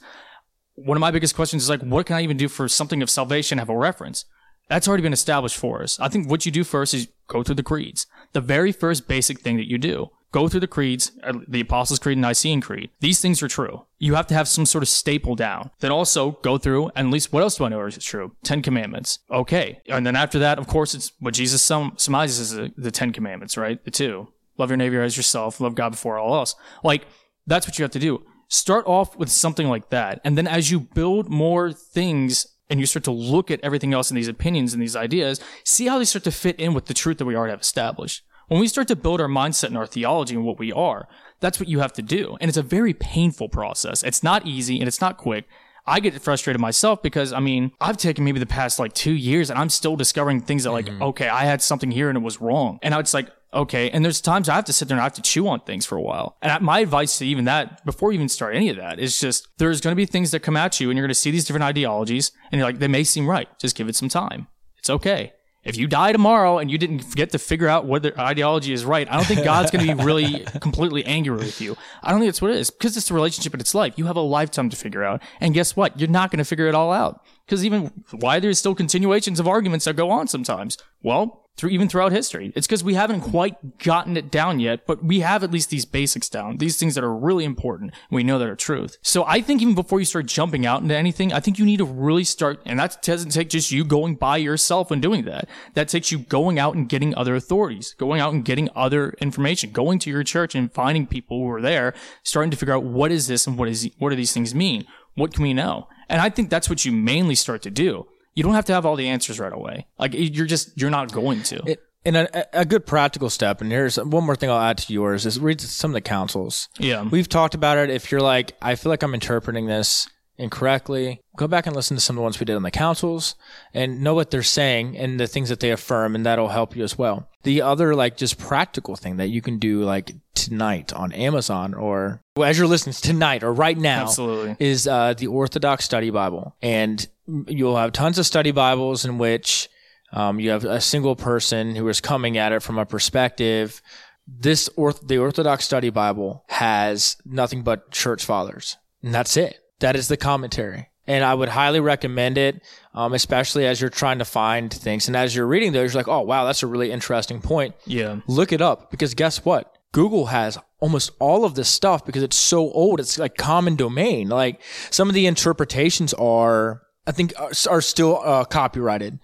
S1: one of my biggest questions is like, what can I even do for something of salvation have a reference? That's already been established for us. I think what you do first is go through the creeds. The very first basic thing that you do. Go through the creeds, uh, the Apostles' Creed and Nicene Creed. These things are true. You have to have some sort of staple down. Then also go through, and at least what else do I know is true? Ten Commandments. Okay. And then after that, of course, it's what Jesus sum- summarizes the, the Ten Commandments, right? The two. Love your neighbor as yourself, love God before all else. Like, that's what you have to do. Start off with something like that. And then as you build more things and you start to look at everything else in these opinions and these ideas, see how they start to fit in with the truth that we already have established. When we start to build our mindset and our theology and what we are, that's what you have to do. And it's a very painful process. It's not easy and it's not quick. I get frustrated myself because I mean, I've taken maybe the past like two years and I'm still discovering things that like, mm-hmm. okay, I had something here and it was wrong. And I was like, okay. And there's times I have to sit there and I have to chew on things for a while. And I- my advice to even that, before you even start any of that, is just there's going to be things that come at you and you're going to see these different ideologies and you're like, they may seem right. Just give it some time. It's okay. If you die tomorrow and you didn't get to figure out whether ideology is right, I don't think God's going to be really completely angry with you. I don't think that's what it is because it's a relationship and it's life. You have a lifetime to figure out. And guess what? You're not going to figure it all out because even why there's still continuations of arguments that go on sometimes. Well, through even throughout history, it's because we haven't quite gotten it down yet, but we have at least these basics down, these things that are really important. We know that are truth. So I think even before you start jumping out into anything, I think you need to really start, and that doesn't take just you going by yourself and doing that. That takes you going out and getting other authorities, going out and getting other information, going to your church and finding people who are there, starting to figure out what is this and what is what do these things mean? What can we know? And I think that's what you mainly start to do. You don't have to have all the answers right away. Like you're just you're not going to.
S2: It, and a, a good practical step, and here's one more thing I'll add to yours is read some of the councils.
S1: yeah.
S2: We've talked about it. If you're like, I feel like I'm interpreting this incorrectly, go back and listen to some of the ones we did on the councils and know what they're saying and the things that they affirm, and that'll help you as well. The other, like, just practical thing that you can do, like, tonight on Amazon or well, as you're listening tonight or right now
S1: Absolutely.
S2: is uh, the Orthodox Study Bible. And you'll have tons of study Bibles in which um, you have a single person who is coming at it from a perspective. This orth- the Orthodox Study Bible has nothing but church fathers, and that's it. That is the commentary. And I would highly recommend it, um, especially as you're trying to find things. And as you're reading those, you're like, oh, wow, that's a really interesting point
S1: Yeah.
S2: look it up because guess what? Google has almost all of this stuff because it's so old. It's like common domain. Like some of the interpretations are, I think, are, are still uh, copyrighted.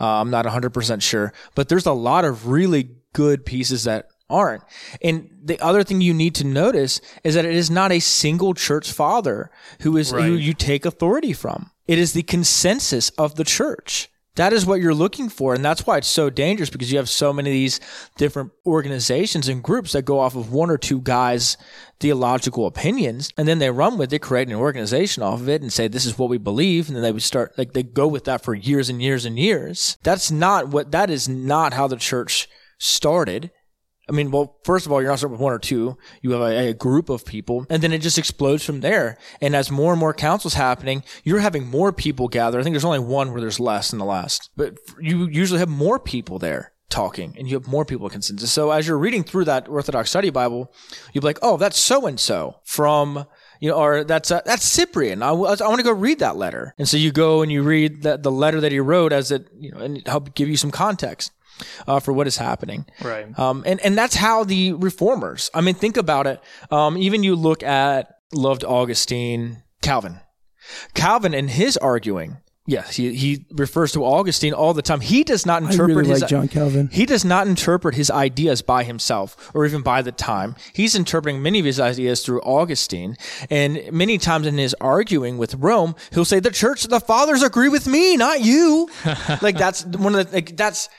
S2: Uh, I'm not 100% sure, but there's a lot of really good pieces that aren't. And the other thing you need to notice is that it is not a single church father who is who you take authority from. It is the consensus of the church. That is what you're looking for. And that's why it's so dangerous because you have so many of these different organizations and groups that go off of one or two guys' theological opinions and then they run with it, create an organization off of it and say, this is what we believe. And then they would start, like, they go with that for years and years and years. That's not what, that is not how the church started. I mean, well, first of all, you're not starting with one or two. You have a, a, group of people, and then it just explodes from there. And as more and more councils happening, you're having more people gather. I think there's only one where there's less than the last, but you usually have more people there talking, and you have more people consensus. So as you're reading through that Orthodox Study Bible, you'll be like, oh, that's so and so from you know, or that's uh, that's Cyprian. I, I want to go read that letter, and so you go and you read the, the letter that he wrote as it, you know, and help give you some context uh, for what is happening.
S1: Right.
S2: Um, and, and that's how the reformers, I mean, think about it. Um, even you look at loved Augustine, Calvin. Calvin in his arguing, yes, he, he refers to Augustine all the time. He does not interpret
S3: I really
S2: his
S3: like John Calvin.
S2: he does not interpret his ideas by himself or even by the time. He's interpreting many of his ideas through Augustine. And many times in his arguing with Rome, he'll say, the church, the fathers agree with me, not you. like that's one of the, like that's,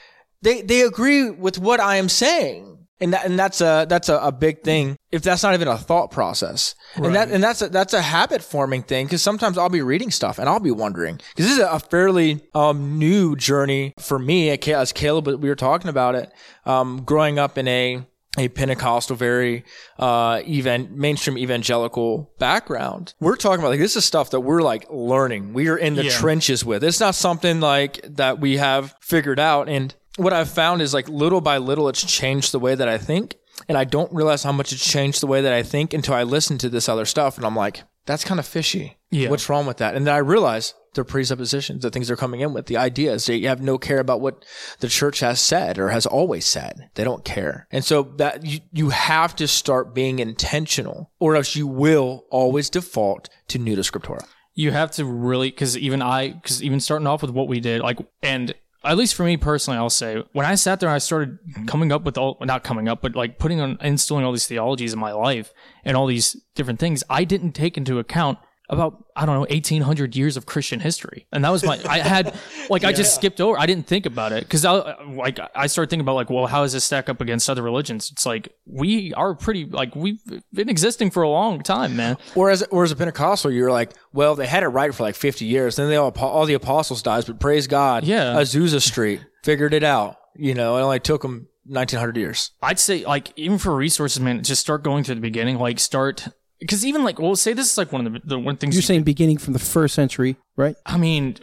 S2: they, they agree with what I am saying. And that, and that's a, that's a, a big thing. If that's not even a thought process. right. And that, and that's a, that's a habit forming thing. Cause sometimes I'll be reading stuff and I'll be wondering, cause this is a fairly, um, new journey for me as Caleb, we were talking about it, um, growing up in a, a Pentecostal, very uh, even mainstream evangelical background. We're talking about like this is stuff that we're like learning. We are in the
S1: Yeah.
S2: trenches with. It's not something like that we have figured out. And what I've found is like little by little, it's changed the way that I think. And I don't realize how much it's changed the way that I think until I listen to this other stuff. And I'm like, that's kind of fishy.
S1: Yeah.
S2: What's wrong with that? And then I realize their presuppositions, the things they're coming in with, the ideas. They have no care about what the church has said or has always said. They don't care. And so that you, you have to start being intentional or else you will always default to nuda scriptura.
S1: you have to really because even i because even starting off with what we did like and at least for me personally i'll say when i sat there and i started coming up with all not coming up but like putting on instilling all these theologies in my life and all these different things i didn't take into account about I don't know 1800 years of Christian history, and that was my I had like I just skipped over. I didn't think about it because I like I started thinking about like well how does this stack up against other religions? It's like we are pretty like we've been existing for a long time, man.
S2: Or as, or as a Pentecostal, you're like, well, they had it right for like 50 years. Then they all, all the apostles dies, but praise God.
S1: Yeah.
S2: Azusa Street figured it out. You know, it only took them 1900 years.
S1: I'd say like even for resources, man, just start going to the beginning. Like start because even like well, say this is like one of the the one things
S3: You're
S1: you-
S3: saying beginning from the first century, right?
S1: I mean,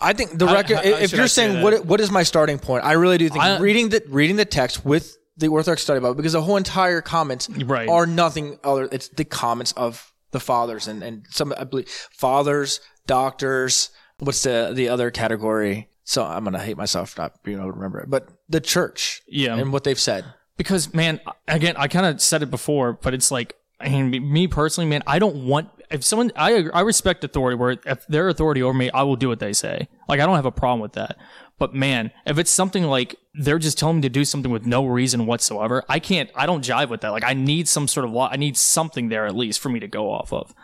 S2: I think the
S1: How-
S2: record.
S1: how-
S2: if you're
S1: I
S2: saying
S1: that?
S2: what what is my starting point, I really do think
S1: I-
S2: reading the reading the text with the Orthodox Study Bible because the whole entire comments
S1: Right.
S2: are nothing other. It's the comments of the fathers and and some I believe fathers, doctors. What's the the other category? So I'm gonna hate myself for not being able to remember it, but the church,
S1: Yeah.
S2: and what they've said.
S1: Because man, again, I kind of said it before, but it's like I mean, me- personally, man, I don't want if someone I I respect authority where if their authority over me, I will do what they say. Like I don't have a problem with that. But man, if it's something like they're just telling me to do something with no reason whatsoever, I can't. I don't jive with that. Like I need some sort of law. I need something there at least for me to go off of.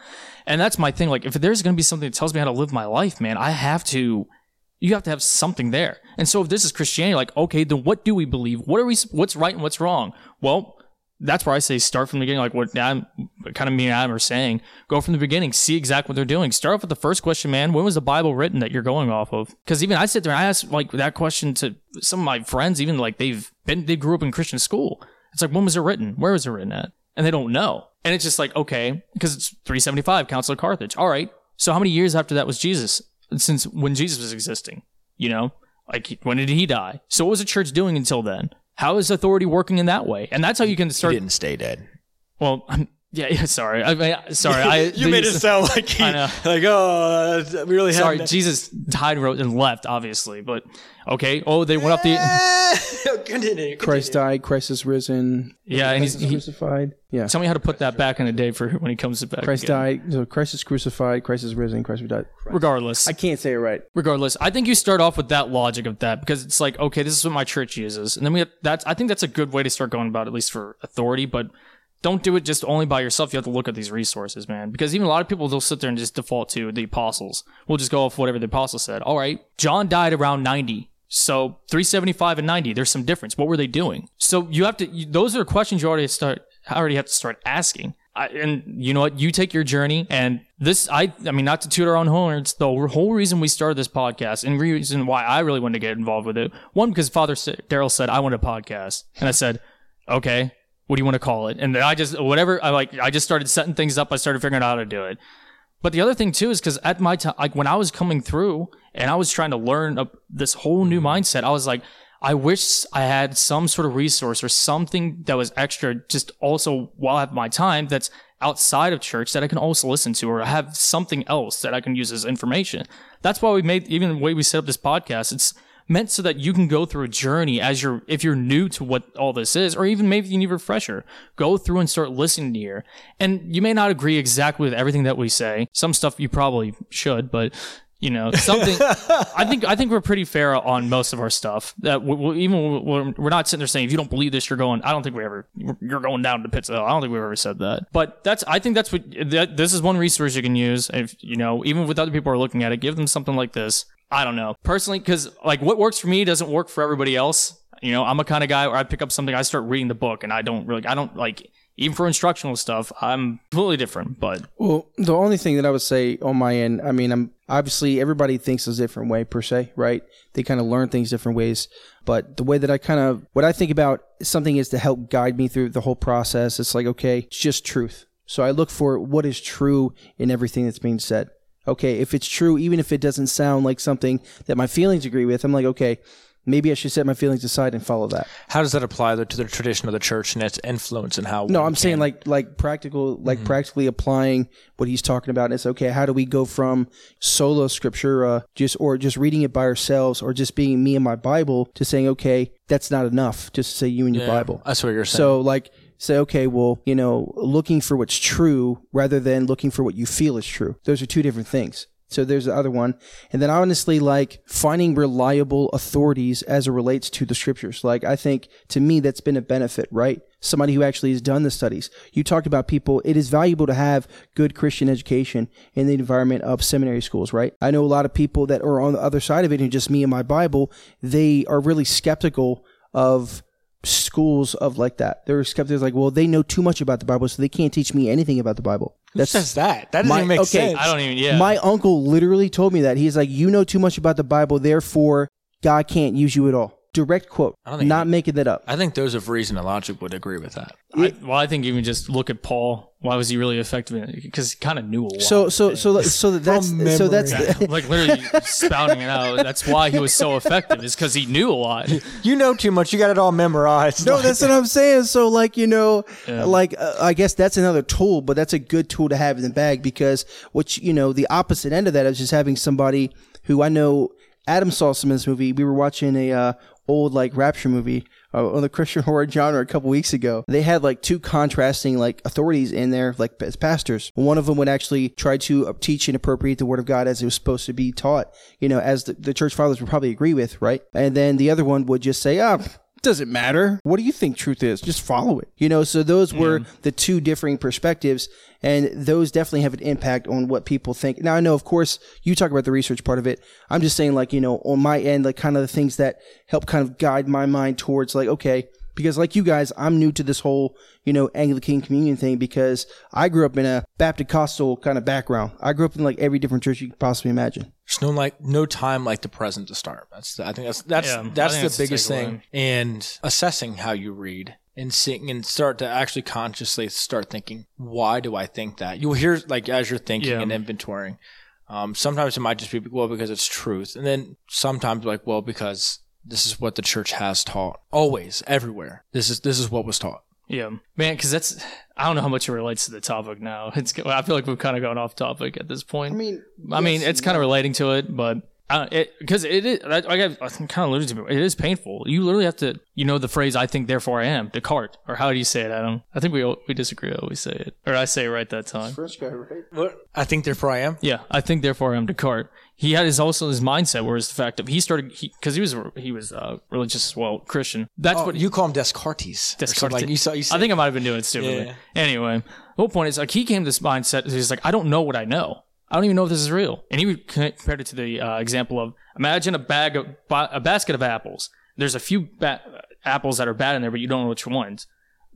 S1: And that's my thing. Like if there's to be something that tells me how to live my life, man, I have to you have to have something there. And so if this is Christianity, like, okay, then what do we believe? What are we, what's right and what's wrong? Well, that's where I say start from the beginning, like what Adam, kind of me and Adam are saying. Go from the beginning, see exactly what they're doing. Start off with the first question, man. When was the Bible written that you're going off of? Because even I sit there and I ask like that question to some of my friends, even like they've been, they grew up in Christian school. It's like, when was it written? Where was it written at? And they don't know. And it's just like, okay, because it's 375, Council of Carthage. All right. So how many years after that was Jesus? Since when Jesus was existing? You know, like when did he die? So what was the church doing until then? How is authority working in that way? And that's how you can
S2: He
S1: start.
S2: didn't stay dead.
S1: Well, I'm, yeah, yeah, sorry. I mean, sorry. I,
S2: you made it sound like he,
S1: I know.
S2: like oh, uh, we really
S1: Sorry,
S2: had.
S1: Jesus died, wrote, and left, obviously. But okay. Oh, they went up the.
S2: continue,
S3: Christ died, Christ is risen.
S1: Yeah, and he's, he,
S3: crucified. Yeah.
S1: tell me how to put that back in a day for when he comes back.
S3: Christ
S1: again.
S3: died. So Christ is crucified. Christ is risen. Christ died.
S1: Regardless,
S3: I can't say it right.
S1: regardless, I think you start off with that logic of that because it's like, okay, this is what my church uses, and then we have, that's I think that's a good way to start going about it, at least for authority. But don't do it just only by yourself. You have to look at these resources, man. Because even a lot of people, they'll sit there and just default to the apostles. We'll just go off whatever the apostle said. All right. John died around 90. So 375 and 90, there's some difference. What were they doing? So you have to, those are questions you already start, already have to start asking. I, and you know what? You take your journey, and this, I, I mean, not to toot our own horns. The whole reason we started this podcast, and reason why I really wanted to get involved with it, one because Father Darryl said I want a podcast, and I said, okay, what do you want to call it? And then I just whatever I like, I just started setting things up. I started figuring out how to do it. But the other thing too is because at my time, like when I was coming through and I was trying to learn a, this whole new mm-hmm. mindset, I was like, I wish I had some sort of resource or something that was extra, just also while I have my time that's outside of church that I can also listen to or have something else that I can use as information. That's why we made even the way we set up this podcast. It's meant so that you can go through a journey as you're if you're new to what all this is, or even maybe you need a refresher. Go through and start listening to here. And you may not agree exactly with everything that we say. Some stuff you probably should, but you know something i think i think we're pretty fair on most of our stuff that we, we, even we're, we're not sitting there saying if you don't believe this you're going i don't think we ever you're going down to pits i don't think we've ever said that but that's i think that's what that, this is one resource you can use if you know even with other people are looking at it give them something like this i don't know personally because like what works for me doesn't work for everybody else you know i'm a kind of guy where i pick up something i start reading the book and i don't really i don't like even for instructional stuff, I'm completely different. But
S3: well, the only thing that I would say on my end, I mean, I'm obviously everybody thinks a different way per se, right? They kind of learn things different ways. But the way that I kind of what I think about something is to help guide me through the whole process. It's like okay, it's just truth. So I look for what is true in everything that's being said. Okay, if it's true, even if it doesn't sound like something that my feelings agree with, I'm like, okay, maybe I should set my feelings aside and follow that.
S2: How does that apply to the tradition of the church and its influence and how?
S3: No, I'm saying like like practical, like mm-hmm. practically applying what he's talking about. And it's okay. How do we go from solo scriptura, uh, just or just reading it by ourselves, or just being me and my Bible, to saying okay, that's not enough. Just say you and your
S2: yeah,
S3: Bible.
S2: That's what you're saying.
S3: So like say, okay, well, you know, looking for what's true rather than looking for what you feel is true. Those are two different things. So there's the other one. And then honestly, like finding reliable authorities as it relates to the scriptures. Like I think to me, that's been a benefit, right? Somebody who actually has done the studies. You talked about people. It is valuable to have good Christian education in the environment of seminary schools, right? I know a lot of people that are on the other side of it and just me and my Bible. They are really skeptical of schools of like that. They're skeptics like, well, they know too much about the Bible, so they can't teach me anything about the Bible.
S2: Who That's, says that? That doesn't my, even make okay, sense.
S1: I don't even. Yeah.
S3: My uncle literally told me that. He's like, you know too much about the Bible, therefore God can't use you at all. Direct quote. not he, making that up.
S2: I think those of reason and logic would agree with that.
S1: I, well, I think even just look at Paul. Why was he really effective? Because he kind of knew a lot.
S3: So, so, so, so that's so that's
S1: yeah, like literally spouting it out. That's why he was so effective. Is because he knew a lot.
S2: You know too much. You got it all memorized.
S3: No, like, that's what I'm saying. So, like you know, yeah. like uh, I guess that's another tool, but that's a good tool to have in the bag because what you know, the opposite end of that is just having somebody who I know. Adam saw some in this movie. We were watching a uh, old like rapture movie uh, on the Christian horror genre a couple weeks ago. They had like two contrasting like authorities in there, like as pastors. One of them would actually try to uh, teach and appropriate the word of God as it was supposed to be taught, you know, as the, the church fathers would probably agree with, right? And then the other one would just say, ah, doesn't matter. What do you think truth is? Just follow it. You know, so those were the two differing perspectives, and those definitely have an impact on what people think. Now, I know, of course, you talk about the research part of it. I'm just saying, like, you know, on my end, like, kind of the things that help kind of guide my mind towards, like, okay, because like you guys, I'm new to this whole, you know, Anglican communion thing because I grew up in a Baptist Costal kind of background. I grew up in like every different church you could possibly imagine.
S2: There's no like no time like the present to start. That's the, I think that's that's yeah, that's the that's biggest thing. And assessing how you read and seeing and start to actually consciously start thinking, why do I think that? You'll hear like as you're thinking yeah. and inventorying. Um, sometimes it might just be well because it's truth, and then sometimes like well because this is what the church has taught. Always, everywhere. This is this is what was taught.
S1: Yeah, man, because that's I don't know how much it relates to the topic now. It's I feel like we've kind of gone off topic at this point.
S3: I mean,
S1: I mean, it's kind of relating to it, but Uh, because it, is, I, I, I kind of alluded to it. It is painful. You literally have to, you know, the phrase "I think, therefore I am." Descartes, or how do you say it, Adam? I think we we disagree. I always say it, or I say it right that time.
S3: French guy, right?
S2: What? I think therefore I am.
S1: Yeah, I think, therefore I am Descartes. He had his also his mindset, whereas the fact of he started because he, he, was he was uh, religious, well Christian. That's
S2: oh,
S1: what
S2: you call him Descartes.
S1: Descartes.
S2: Like you saw, you
S1: I think I might have been doing it stupidly. Yeah. Anyway, the whole point is like he came to this mindset. He's like, I don't know what I know. I don't even know if this is real. And he compared it to the uh, example of imagine a bag of a basket of apples. There's a few ba- apples that are bad in there, but you don't know which ones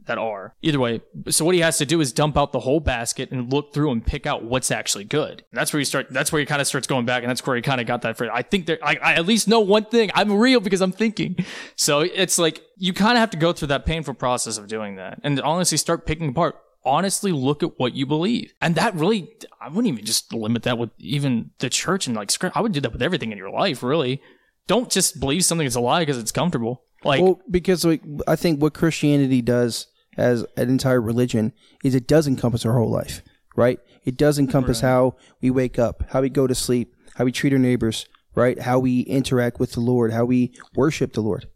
S1: that are. Either way, so what he has to do is dump out the whole basket and look through and pick out what's actually good. And that's where you start. That's where he kind of starts going back, and that's where he kind of got that For I think there. I, I at least know one thing. I'm real because I'm thinking. So it's like you kind of have to go through that painful process of doing that, and honestly start picking apart honestly look at what you believe. And that really, I wouldn't even just limit that with even the church and like script. I would do that with everything in your life, really. Don't just believe something is a lie because it's comfortable. Like,
S3: well, because like, I think what Christianity does as an entire religion is it does encompass our whole life, right? It does encompass right. how we wake up, how we go to sleep, how we treat our neighbors, right? How we interact with the Lord, how we worship the Lord.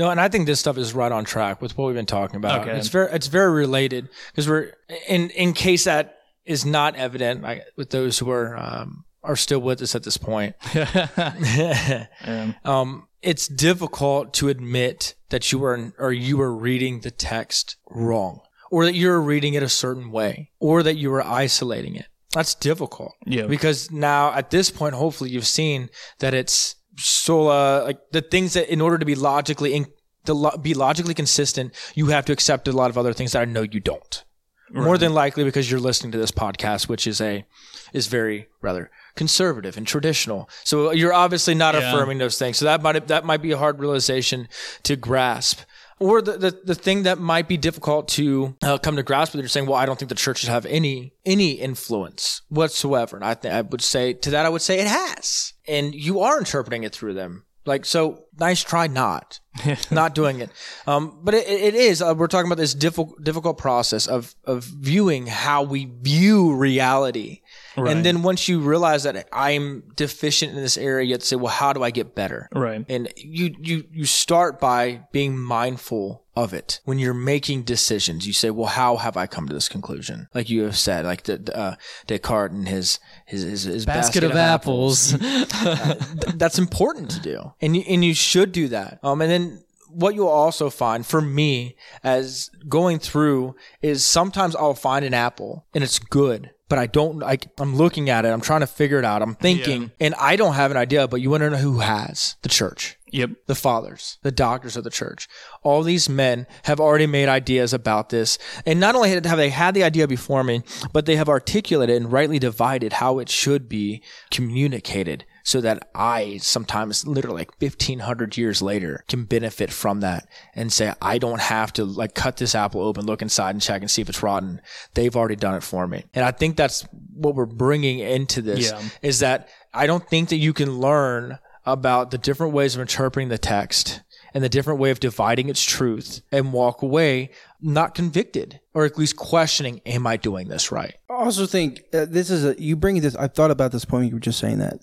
S2: No, and I think this stuff is right on track with what we've been talking about. Okay. It's very it's very related because we're in in case that is not evident like, with those who are um, are still with us at this point. um, it's difficult to admit that you were or you were reading the text wrong, or that you're reading it a certain way, or that you were isolating it. That's difficult.
S1: Yeah.
S2: Because now at this point, hopefully you've seen that it's sola, like the things that in order to be logically in, to lo- be logically consistent, you have to accept a lot of other things that I know you don't. Right. More than likely because you're listening to this podcast, which is a is very rather conservative and traditional. So you're obviously not yeah. affirming those things. So that might that might be a hard realization to grasp or the, the, the thing that might be difficult to uh, come to grasp with, you're saying, well, I don't think the churches have any any influence whatsoever. And I th- I would say to that, I would say it has, and you are interpreting it through them. Like so, nice try not not doing it. Um, but it, it is. Uh, we're talking about this difficult difficult process of of viewing how we view reality Right. And then once you realize that I'm deficient in this area, you have to say, well, how do I get better?
S1: Right.
S2: And you, you, you start by being mindful of it. When you're making decisions, you say, well, how have I come to this conclusion? Like you have said, like the, uh, Descartes and his, his, his, his
S1: basket, basket, of, of apples. apples.
S2: uh, th- that's important to do. And you, and you should do that. Um, and then what you'll also find for me as going through is sometimes I'll find an apple and it's good but I don't like I'm looking at it. I'm trying to figure it out. I'm thinking, yeah. and I don't have an idea. But you want to know who has the church?
S1: Yep.
S2: The fathers, the doctors of the church. All these men have already made ideas about this. And not only have they had the idea before me, but they have articulated and rightly divided how it should be communicated so that I sometimes literally like 1500 years later can benefit from that and say, I don't have to like cut this apple open, look inside and check and see if it's rotten. They've already done it for me. And I think that's what we're bringing into this yeah. is that I don't think that you can learn about the different ways of interpreting the text and the different way of dividing its truth and walk away not convicted or at least questioning, am I doing this right?
S3: I also think uh, this is a, you bring this, I thought about this point you were just saying that.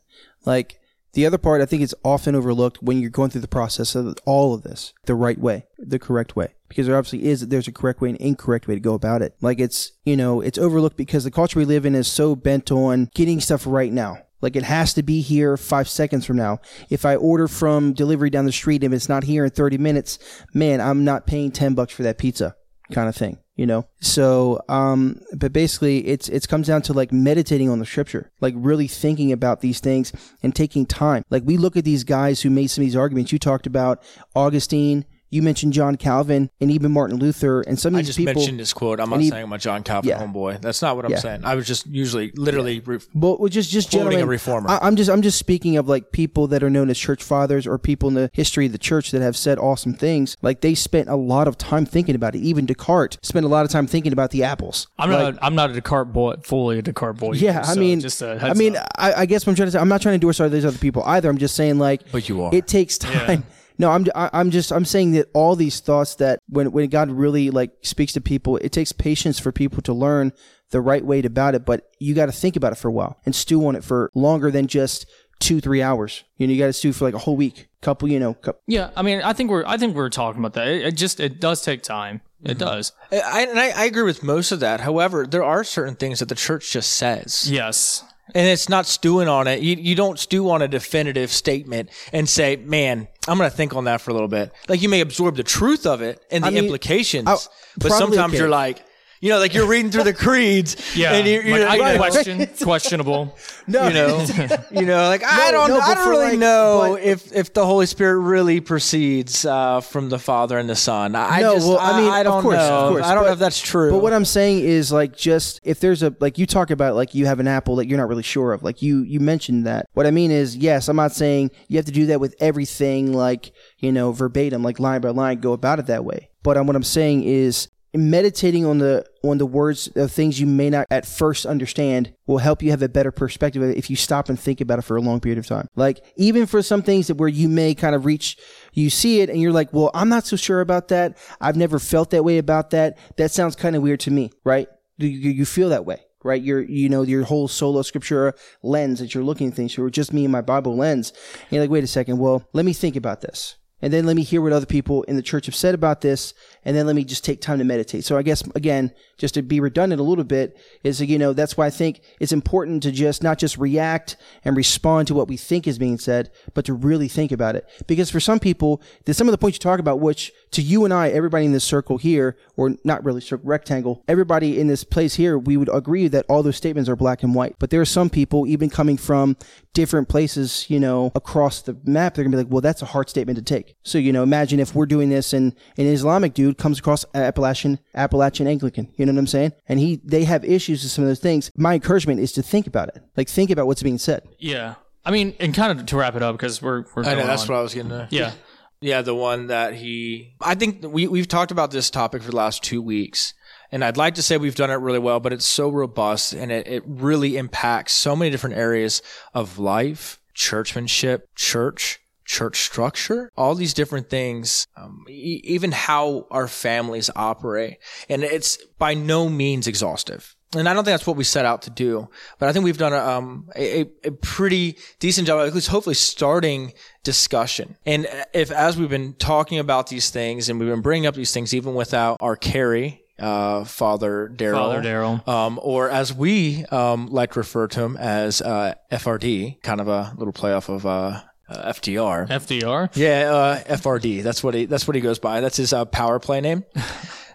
S3: Like, the other part, I think it's often overlooked when you're going through the process of all of this the right way, the correct way. Because there obviously is, that there's a correct way and incorrect way to go about it. Like it's, you know, it's overlooked because the culture we live in is so bent on getting stuff right now. Like it has to be here five seconds from now. If I order from delivery down the street, and it's not here in 30 minutes, man, I'm not paying 10 bucks for that pizza kind of thing you know? So um but basically it's it comes down to like meditating on the scripture like really thinking about these things and taking time. Like we look at these guys who made some of these arguments. You talked about augustine you mentioned John Calvin and even Martin Luther and some of these people.
S2: I just mentioned this quote. I'm not he, saying I'm a John Calvin yeah. homeboy. That's not what I'm yeah. saying. I was just usually literally. Yeah. Re-
S3: well, just just
S2: generally a reformer.
S3: I, am just I'm just speaking of like people that are known as church fathers or people in the history of the church that have said awesome things. Like they spent a lot of time thinking about it. Even Descartes spent a lot of time thinking about the apples.
S1: I'm like, not. I'm not a Descartes boy. Fully a Descartes boy.
S3: Yeah, either, I mean, just I mean, I, I, guess what I'm trying to say. I'm not trying to endorse all these other people either. I'm just saying like.
S2: But you are.
S3: It takes time. No, I'm I'm just I'm saying that all these thoughts that when when God really like speaks to people, it takes patience for people to learn the right way about it. But you got to think about it for a while and stew on it for longer than just two, three hours. You know, you got to stew for like a whole week, couple, you know, couple.
S1: Yeah, I mean, I think we're I think we're talking about that. It, it just it does take time.
S3: Mm-hmm.
S1: It does.
S2: I, and I, I agree with most of that. However, there are certain things that the church just says.
S1: Yes.
S2: And it's not stewing on it. You, you don't stew on a definitive statement and say, man, I'm going to think on that for a little bit. Like you may absorb the truth of it and the
S3: I mean,
S2: implications,
S3: I-
S2: but sometimes
S3: okay.
S2: you're like, you know, like you're reading through the creeds.
S1: Yeah.
S2: And you're, you're
S1: like, I question questionable.
S3: No,
S2: you know, you know, like I
S3: No,
S2: don't,
S3: no,
S2: I don't really
S3: like-
S2: know
S3: but-
S2: if if the Holy Spirit really proceeds uh, from the Father and the Son. I
S3: No,
S2: just,
S3: well, I mean,
S2: I,
S3: of
S2: don't
S3: course,
S2: know.
S3: of course,
S2: I don't
S3: but-
S2: know if that's true.
S3: But what I'm saying is like just if there's a like you talk about like you have an apple that you're not really sure of. Like you you mentioned that. What I mean is yes, I'm not saying you have to do that with everything like, you know, verbatim, like line by line, go about it that way. But um, what I'm saying is meditating on the on the words of things you may not at first understand will help you have a better perspective if you stop and think about it for a long period of time. Like even for some things that where you may kind of reach you see it and you're like, "Well, I'm not so sure about that. I've never felt that way about that. That sounds kind of weird to me." Right? Do you, you feel that way? Right, your you know your whole solo scriptura lens that you're looking at things, through, just me and my Bible lens. And you're like, wait a second, well, let me think about this and then let me hear what other people in the church have said about this and then let me just take time to meditate. So i guess again just to be redundant a little bit is you know that's why i think it's important to just not just react and respond to what we think is being said but to really think about it. Because for some people some of the points you talk about which to you and i everybody in this circle here or not really circle rectangle everybody in this place here we would agree that all those statements are black and white but there are some people even coming from different places you know across the map they're gonna be like well that's a hard statement to take so you know imagine if we're doing this and an islamic dude comes across appalachian appalachian anglican you know what i'm saying and he they have issues with some of those things my encouragement is to think about it like think about what's being said
S1: Yeah. I mean, and kind of to wrap it up because we're we're
S2: I know that's
S1: on.
S2: what I was getting to.
S1: Yeah.
S2: Yeah, the one that he. I think we we've talked about this topic for the last two weeks, and I'd like to say we've done it really well, but it's so robust and it, it really impacts so many different areas of life, churchmanship, church, church structure, all these different things, um, e- even how our families operate, and it's by no means exhaustive. And I don't think that's what we set out to do, but I think we've done a, um, a, a- pretty decent job, at least hopefully starting discussion. And if, as we've been talking about these things and we've been bringing up these things, even without our carry, uh, Father Darryl,
S1: Father Darryl.
S2: um, or as we um, like to refer to him as uh, FRD, kind of a little play off of uh, uh, FDR.
S1: FDR.
S2: Yeah, uh, FRD. That's what he. That's what he goes by. That's his uh, power play name.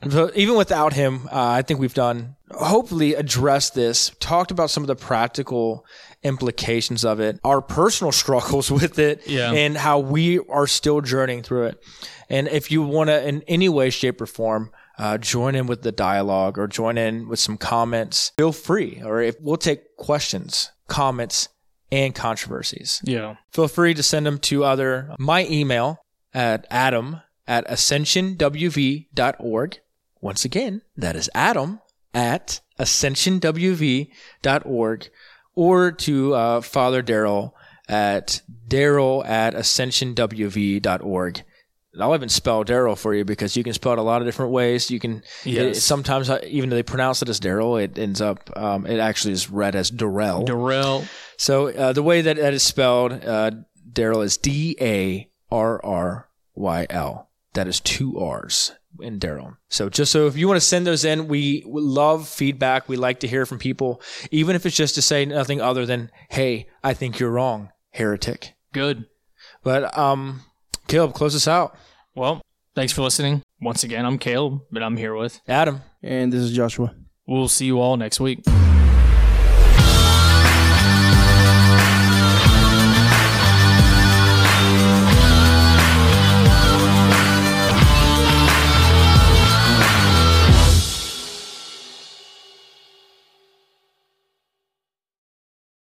S2: And so even without him, uh, I think we've done hopefully addressed this, talked about some of the practical implications of it, our personal struggles with it,
S1: Yeah.
S2: and how we are still journeying through it. And if you want to, in any way, shape, or form, uh, join in with the dialogue or join in with some comments, feel free. Or if we'll take questions, comments, and controversies
S1: Yeah.
S2: feel free to send them to either my email at adam at ascensionwv.org. Once again, that is adam at ascensionwv.org or to uh, Father Darryl at darryl at ascensionwv.org. I'll even spell Darryl for you because you can spell it a lot of different ways. You can
S1: Yes.
S2: it- sometimes, uh, even though they pronounce it as Daryl, it ends up um, it actually is read as Darrell.
S1: Darrell.
S2: So uh, the way that that is spelled, uh, Darryl is D A R R Y L. That is two R's in Darryl. So just so if you want to send those in, we, we love feedback. We like to hear from people, even if it's just to say nothing other than, "Hey, I think you're wrong, heretic."
S1: Good.
S2: But um, Caleb, close us out.
S1: Well, thanks for listening. Once again, I'm Caleb, but I'm here with.
S2: Adam.
S3: and this is joshua
S1: We'll see you all next week.